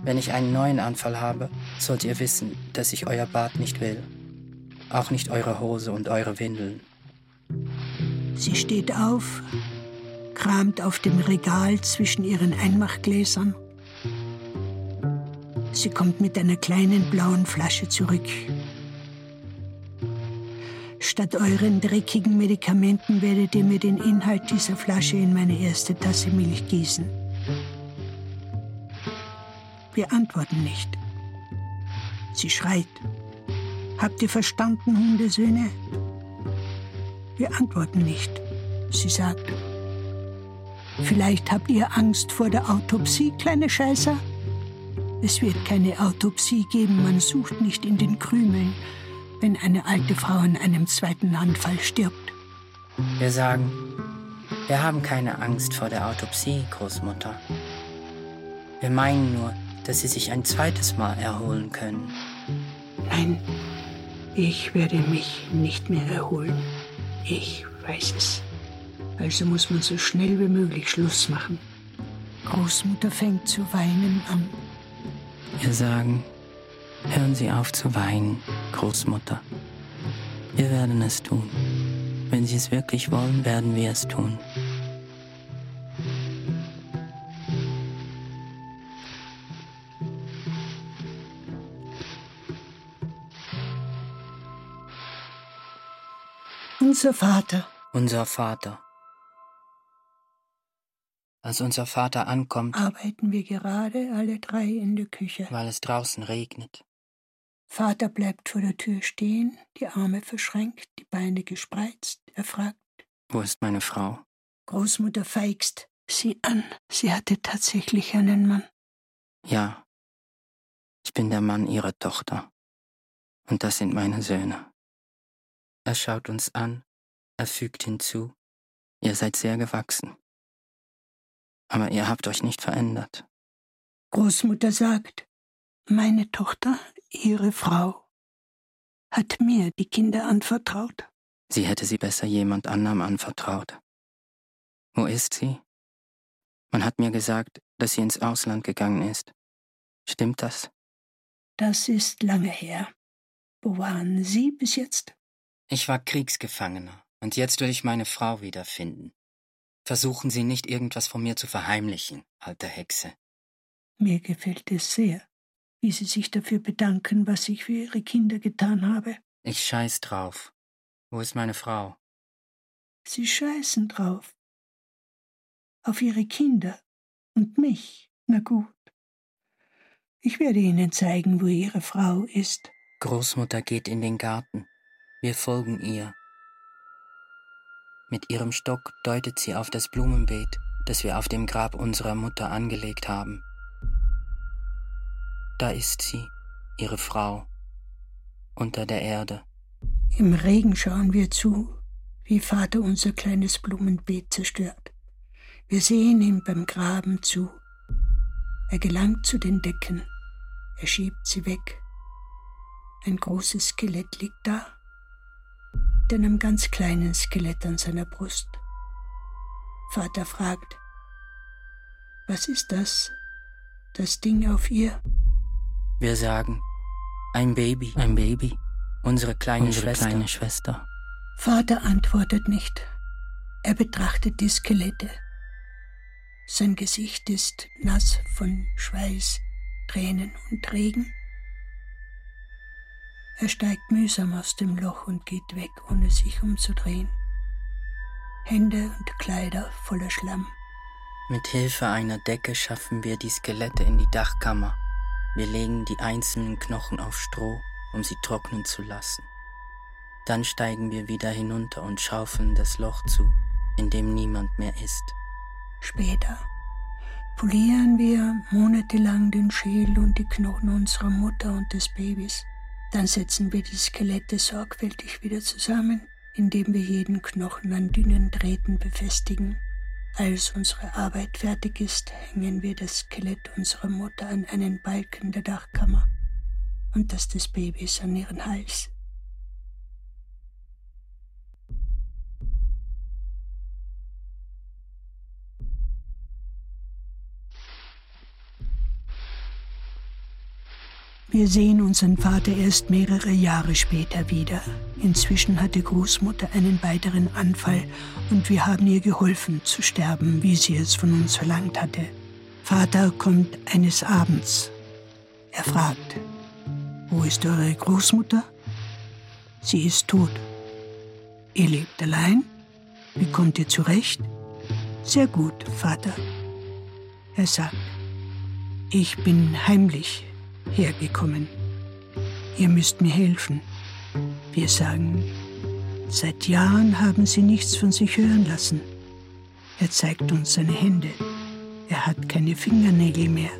Wenn ich einen neuen Anfall habe, sollt ihr wissen, dass ich euer Bad nicht will. Auch nicht eure Hose und eure Windeln. Sie steht auf, kramt auf dem Regal zwischen ihren Einmachgläsern. Sie kommt mit einer kleinen blauen Flasche zurück. Statt euren dreckigen Medikamenten werdet ihr mir den Inhalt dieser Flasche in meine erste Tasse Milch gießen. Wir antworten nicht. Sie schreit. Habt ihr verstanden, Hundesöhne? Wir antworten nicht. Sie sagt. Vielleicht habt ihr Angst vor der Autopsie, kleine Scheißer? Es wird keine Autopsie geben, man sucht nicht in den Krümeln, wenn eine alte Frau an einem zweiten Anfall stirbt. Wir sagen, wir haben keine Angst vor der Autopsie, Großmutter. Wir meinen nur, dass Sie sich ein zweites Mal erholen können. Nein, ich werde mich nicht mehr erholen. Ich weiß es. Also muss man so schnell wie möglich Schluss machen. Großmutter fängt zu weinen an. Wir sagen, hören Sie auf zu weinen, Großmutter. Wir werden es tun. Wenn Sie es wirklich wollen, werden wir es tun. Unser Vater. Unser Vater. Als unser Vater ankommt, Arbeiten wir gerade alle drei in der Küche. weil es draußen regnet. Vater bleibt vor der Tür stehen, die Arme verschränkt, die Beine gespreizt. Er fragt, Wo ist meine Frau? Großmutter feigst sie an. Sie hatte tatsächlich einen Mann. Ja, ich bin der Mann ihrer Tochter. Und das sind meine Söhne. Er schaut uns an, er fügt hinzu, ihr seid sehr gewachsen. Aber ihr habt euch nicht verändert. Großmutter sagt, meine Tochter, ihre Frau, hat mir die Kinder anvertraut. Sie hätte sie besser jemand anderem anvertraut. Wo ist sie? Man hat mir gesagt, dass sie ins Ausland gegangen ist. Stimmt das? Das ist lange her. Wo waren Sie bis jetzt? Ich war Kriegsgefangener und jetzt will ich meine Frau wiederfinden. Versuchen Sie nicht irgendwas von mir zu verheimlichen, alte Hexe. Mir gefällt es sehr, wie Sie sich dafür bedanken, was ich für Ihre Kinder getan habe. Ich scheiß drauf. Wo ist meine Frau? Sie scheißen drauf. Auf Ihre Kinder und mich. Na gut. Ich werde Ihnen zeigen, wo Ihre Frau ist. Großmutter geht in den Garten. Wir folgen ihr. Mit ihrem Stock deutet sie auf das Blumenbeet, das wir auf dem Grab unserer Mutter angelegt haben. Da ist sie, ihre Frau, unter der Erde. Im Regen schauen wir zu, wie Vater unser kleines Blumenbeet zerstört. Wir sehen ihm beim Graben zu. Er gelangt zu den Decken. Er schiebt sie weg. Ein großes Skelett liegt da, mit einem ganz kleinen Skelett an seiner Brust. Vater fragt, was ist das? Das Ding auf ihr? Wir sagen, ein Baby, ein Baby, unsere kleine, Unsere Schwester. kleine Schwester. Vater antwortet nicht. Er betrachtet die Skelette. Sein Gesicht ist nass von Schweiß, Tränen und Regen. Er steigt mühsam aus dem Loch und geht weg, ohne sich umzudrehen. Hände und Kleider voller Schlamm. Mit Hilfe einer Decke schaffen wir die Skelette in die Dachkammer. Wir legen die einzelnen Knochen auf Stroh, um sie trocknen zu lassen. Dann steigen wir wieder hinunter und schaufeln das Loch zu, in dem niemand mehr ist. Später polieren wir monatelang den Schädel und die Knochen unserer Mutter und des Babys. Dann setzen wir die Skelette sorgfältig wieder zusammen, indem wir jeden Knochen an dünnen Drähten befestigen. Als unsere Arbeit fertig ist, hängen wir das Skelett unserer Mutter an einen Balken der Dachkammer und das des Babys an ihren Hals. Wir sehen unseren Vater erst mehrere Jahre später wieder. Inzwischen hatte Großmutter einen weiteren Anfall und wir haben ihr geholfen zu sterben, wie sie es von uns verlangt hatte. Vater kommt eines Abends. Er fragt, wo ist eure Großmutter? Sie ist tot. Ihr lebt allein? Wie kommt ihr zurecht? Sehr gut, Vater. Er sagt, ich bin heimlich hergekommen. Ihr müsst mir helfen. Wir sagen, seit Jahren haben sie nichts von sich hören lassen. Er zeigt uns seine Hände. Er hat keine Fingernägel mehr.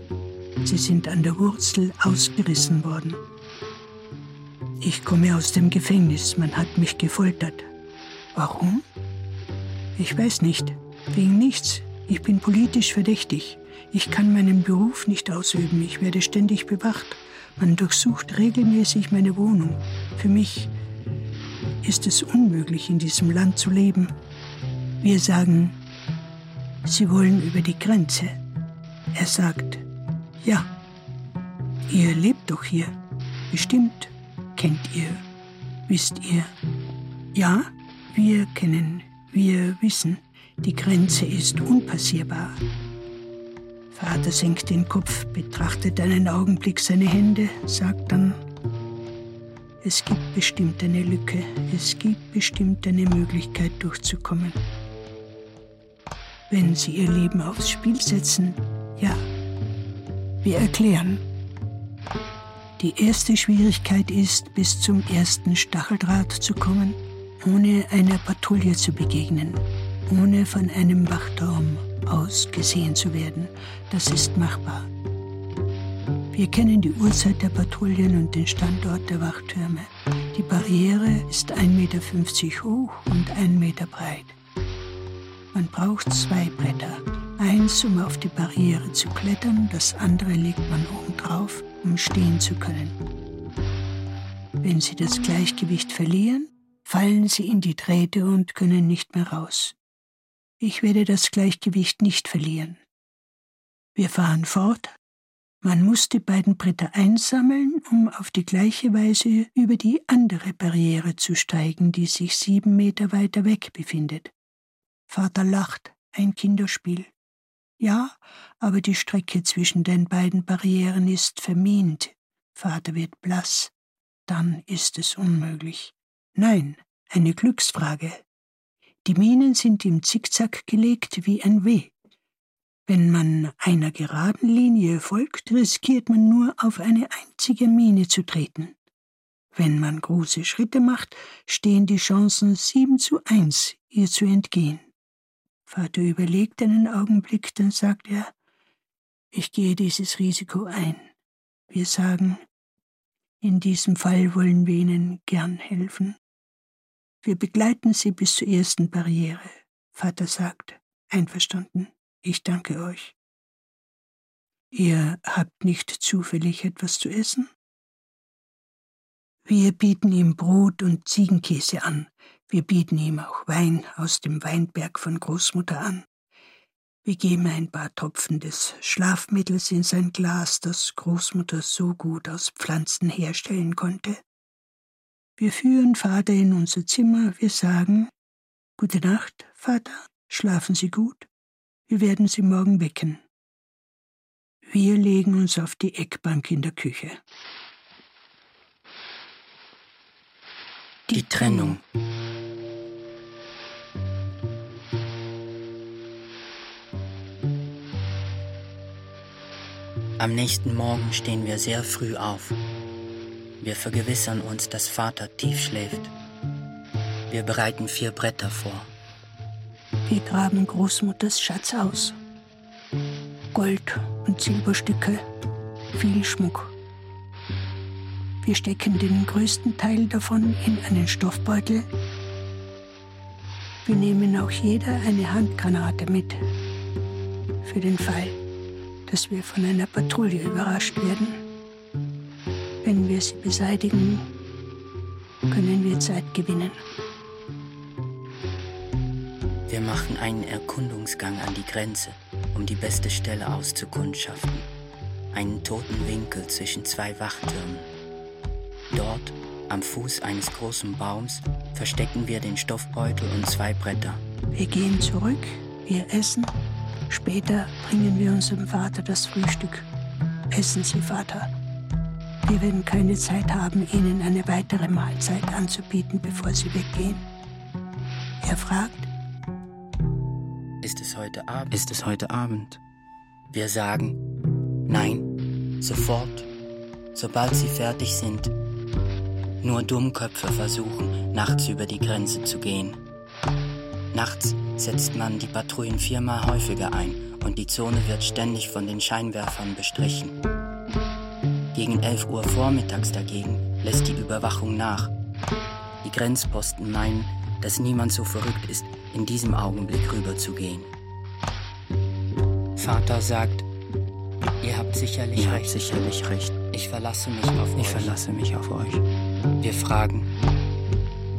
Sie sind an der Wurzel ausgerissen worden. Ich komme aus dem Gefängnis. Man hat mich gefoltert. Warum? Ich weiß nicht. Wegen nichts. Ich bin politisch verdächtig. Ich kann meinen Beruf nicht ausüben. Ich werde ständig bewacht. Man durchsucht regelmäßig meine Wohnung. Für mich ist es unmöglich, in diesem Land zu leben. Wir sagen, Sie wollen über die Grenze. Er sagt, ja, ihr lebt doch hier. Bestimmt kennt ihr, wisst ihr. Ja, wir kennen, wir wissen, die Grenze ist unpassierbar. Vater senkt den Kopf, betrachtet einen Augenblick seine Hände, sagt dann, es gibt bestimmt eine Lücke, es gibt bestimmt eine Möglichkeit durchzukommen. Wenn Sie Ihr Leben aufs Spiel setzen, ja. Wir erklären. Die erste Schwierigkeit ist, bis zum ersten Stacheldraht zu kommen, ohne einer Patrouille zu begegnen, ohne von einem Wachturm aus gesehen zu werden. Das ist machbar. Wir kennen die Uhrzeit der Patrouillen und den Standort der Wachtürme. Die Barriere ist 1,50 Meter hoch und 1 Meter breit. Man braucht zwei Bretter. Eins, um auf die Barriere zu klettern, das andere legt man oben drauf, um stehen zu können. Wenn Sie das Gleichgewicht verlieren, fallen Sie in die Drähte und können nicht mehr raus. Ich werde das Gleichgewicht nicht verlieren. Wir fahren fort. Man muss die beiden Bretter einsammeln, um auf die gleiche Weise über die andere Barriere zu steigen, die sich sieben Meter weiter weg befindet. Vater lacht, ein Kinderspiel. Ja, aber die Strecke zwischen den beiden Barrieren ist vermint. Vater wird blass. Dann ist es unmöglich. Nein, eine Glücksfrage. Die Minen sind im Zickzack gelegt wie ein W. Wenn man einer geraden Linie folgt, riskiert man nur auf eine einzige Mine zu treten. Wenn man große Schritte macht, stehen die Chancen sieben zu eins, ihr zu entgehen. Vater überlegt einen Augenblick, dann sagt er, ich gehe dieses Risiko ein. Wir sagen, in diesem Fall wollen wir Ihnen gern helfen. Wir begleiten Sie bis zur ersten Barriere. Vater sagt, einverstanden, ich danke euch. Ihr habt nicht zufällig etwas zu essen? Wir bieten ihm Brot und Ziegenkäse an. Wir bieten ihm auch Wein aus dem Weinberg von Großmutter an. Wir geben ein paar Tropfen des Schlafmittels in sein Glas, das Großmutter so gut aus Pflanzen herstellen konnte. Wir führen Vater in unser Zimmer, wir sagen Gute Nacht, Vater, schlafen Sie gut, wir werden Sie morgen wecken. Wir legen uns auf die Eckbank in der Küche. Die Trennung. Am nächsten Morgen stehen wir sehr früh auf. Wir vergewissern uns, dass Vater tief schläft. Wir bereiten vier Bretter vor. Wir graben Großmutters Schatz aus. Gold und Silberstücke, viel Schmuck. Wir stecken den größten Teil davon in einen Stoffbeutel. Wir nehmen auch jeder eine Handgranate mit. Für den Fall dass wir von einer Patrouille überrascht werden. Wenn wir sie beseitigen, können wir Zeit gewinnen. Wir machen einen Erkundungsgang an die Grenze, um die beste Stelle auszukundschaften. Einen toten Winkel zwischen zwei Wachtürmen. Dort, am Fuß eines großen Baums, verstecken wir den Stoffbeutel und zwei Bretter. Wir gehen zurück, wir essen Später bringen wir unserem Vater das Frühstück. Essen Sie, Vater. Wir werden keine Zeit haben, Ihnen eine weitere Mahlzeit anzubieten, bevor Sie weggehen. Er fragt, ist es heute Abend? Ist es heute Abend? Wir sagen, nein, sofort, sobald sie fertig sind. Nur Dummköpfe versuchen, nachts über die Grenze zu gehen. Nachts setzt man die Patrouillen viermal häufiger ein und die Zone wird ständig von den Scheinwerfern bestrichen. Gegen 11 Uhr vormittags dagegen lässt die Überwachung nach. Die Grenzposten meinen, dass niemand so verrückt ist, in diesem Augenblick rüberzugehen. Vater sagt, ihr habt sicherlich ihr recht. Habt sicherlich recht. Ich verlasse mich auf ich euch. Ich verlasse mich auf euch. Wir fragen.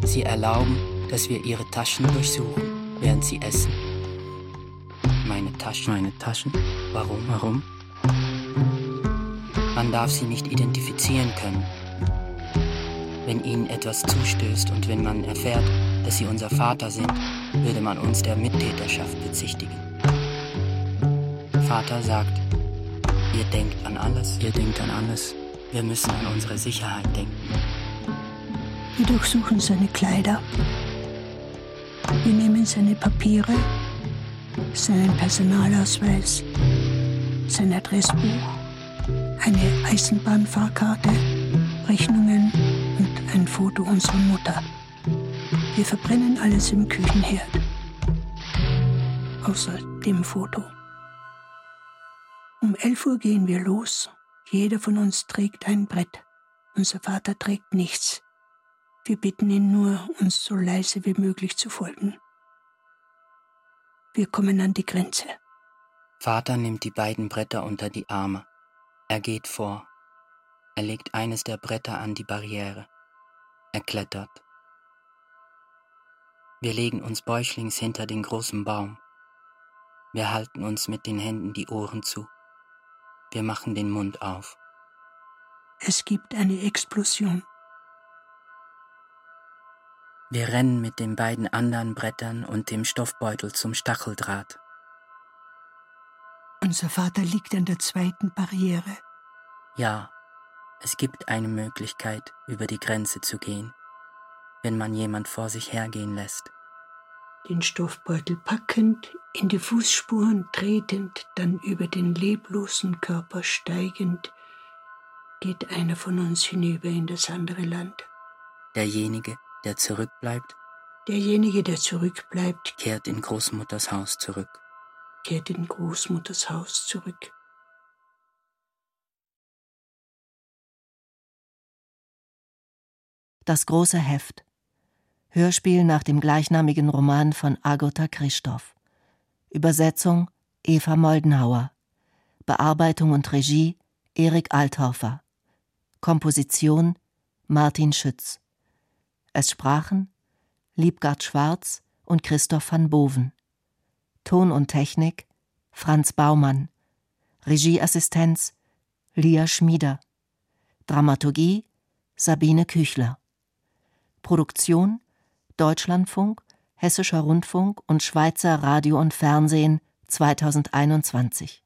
Sie erlauben, dass wir ihre Taschen durchsuchen, während sie essen. Meine Taschen. Meine Taschen? Warum? Warum? Man darf sie nicht identifizieren können. Wenn ihnen etwas zustößt und wenn man erfährt, dass sie unser Vater sind, würde man uns der Mittäterschaft bezichtigen. Vater sagt, ihr denkt an alles. Ihr denkt an alles. Wir müssen an unsere Sicherheit denken. Wir durchsuchen seine Kleider. Wir nehmen seine Papiere, seinen Personalausweis, sein Adressbuch, eine Eisenbahnfahrkarte, Rechnungen und ein Foto unserer Mutter. Wir verbrennen alles im Küchenherd. Außer dem Foto. Um 11 Uhr gehen wir los. Jeder von uns trägt ein Brett. Unser Vater trägt nichts. Wir bitten ihn nur, uns so leise wie möglich zu folgen. Wir kommen an die Grenze. Vater nimmt die beiden Bretter unter die Arme. Er geht vor. Er legt eines der Bretter an die Barriere. Er klettert. Wir legen uns bäuchlings hinter den großen Baum. Wir halten uns mit den Händen die Ohren zu. Wir machen den Mund auf. Es gibt eine Explosion. Wir rennen mit den beiden anderen Brettern und dem Stoffbeutel zum Stacheldraht. Unser Vater liegt an der zweiten Barriere. Ja, es gibt eine Möglichkeit, über die Grenze zu gehen wenn man jemand vor sich hergehen lässt. Den Stoffbeutel packend, in die Fußspuren tretend, dann über den leblosen Körper steigend, geht einer von uns hinüber in das andere Land. Derjenige, der zurückbleibt, derjenige, der zurückbleibt, kehrt in Großmutters Haus zurück. Kehrt in Großmutters Haus zurück. Das große Heft Hörspiel nach dem gleichnamigen Roman von Agota Christoph. Übersetzung Eva Moldenhauer. Bearbeitung und Regie Erik Althofer. Komposition Martin Schütz. Es sprachen Liebgard Schwarz und Christoph van Boven. Ton und Technik Franz Baumann. Regieassistenz Lia Schmieder. Dramaturgie Sabine Küchler. Produktion Deutschlandfunk, Hessischer Rundfunk und Schweizer Radio und Fernsehen 2021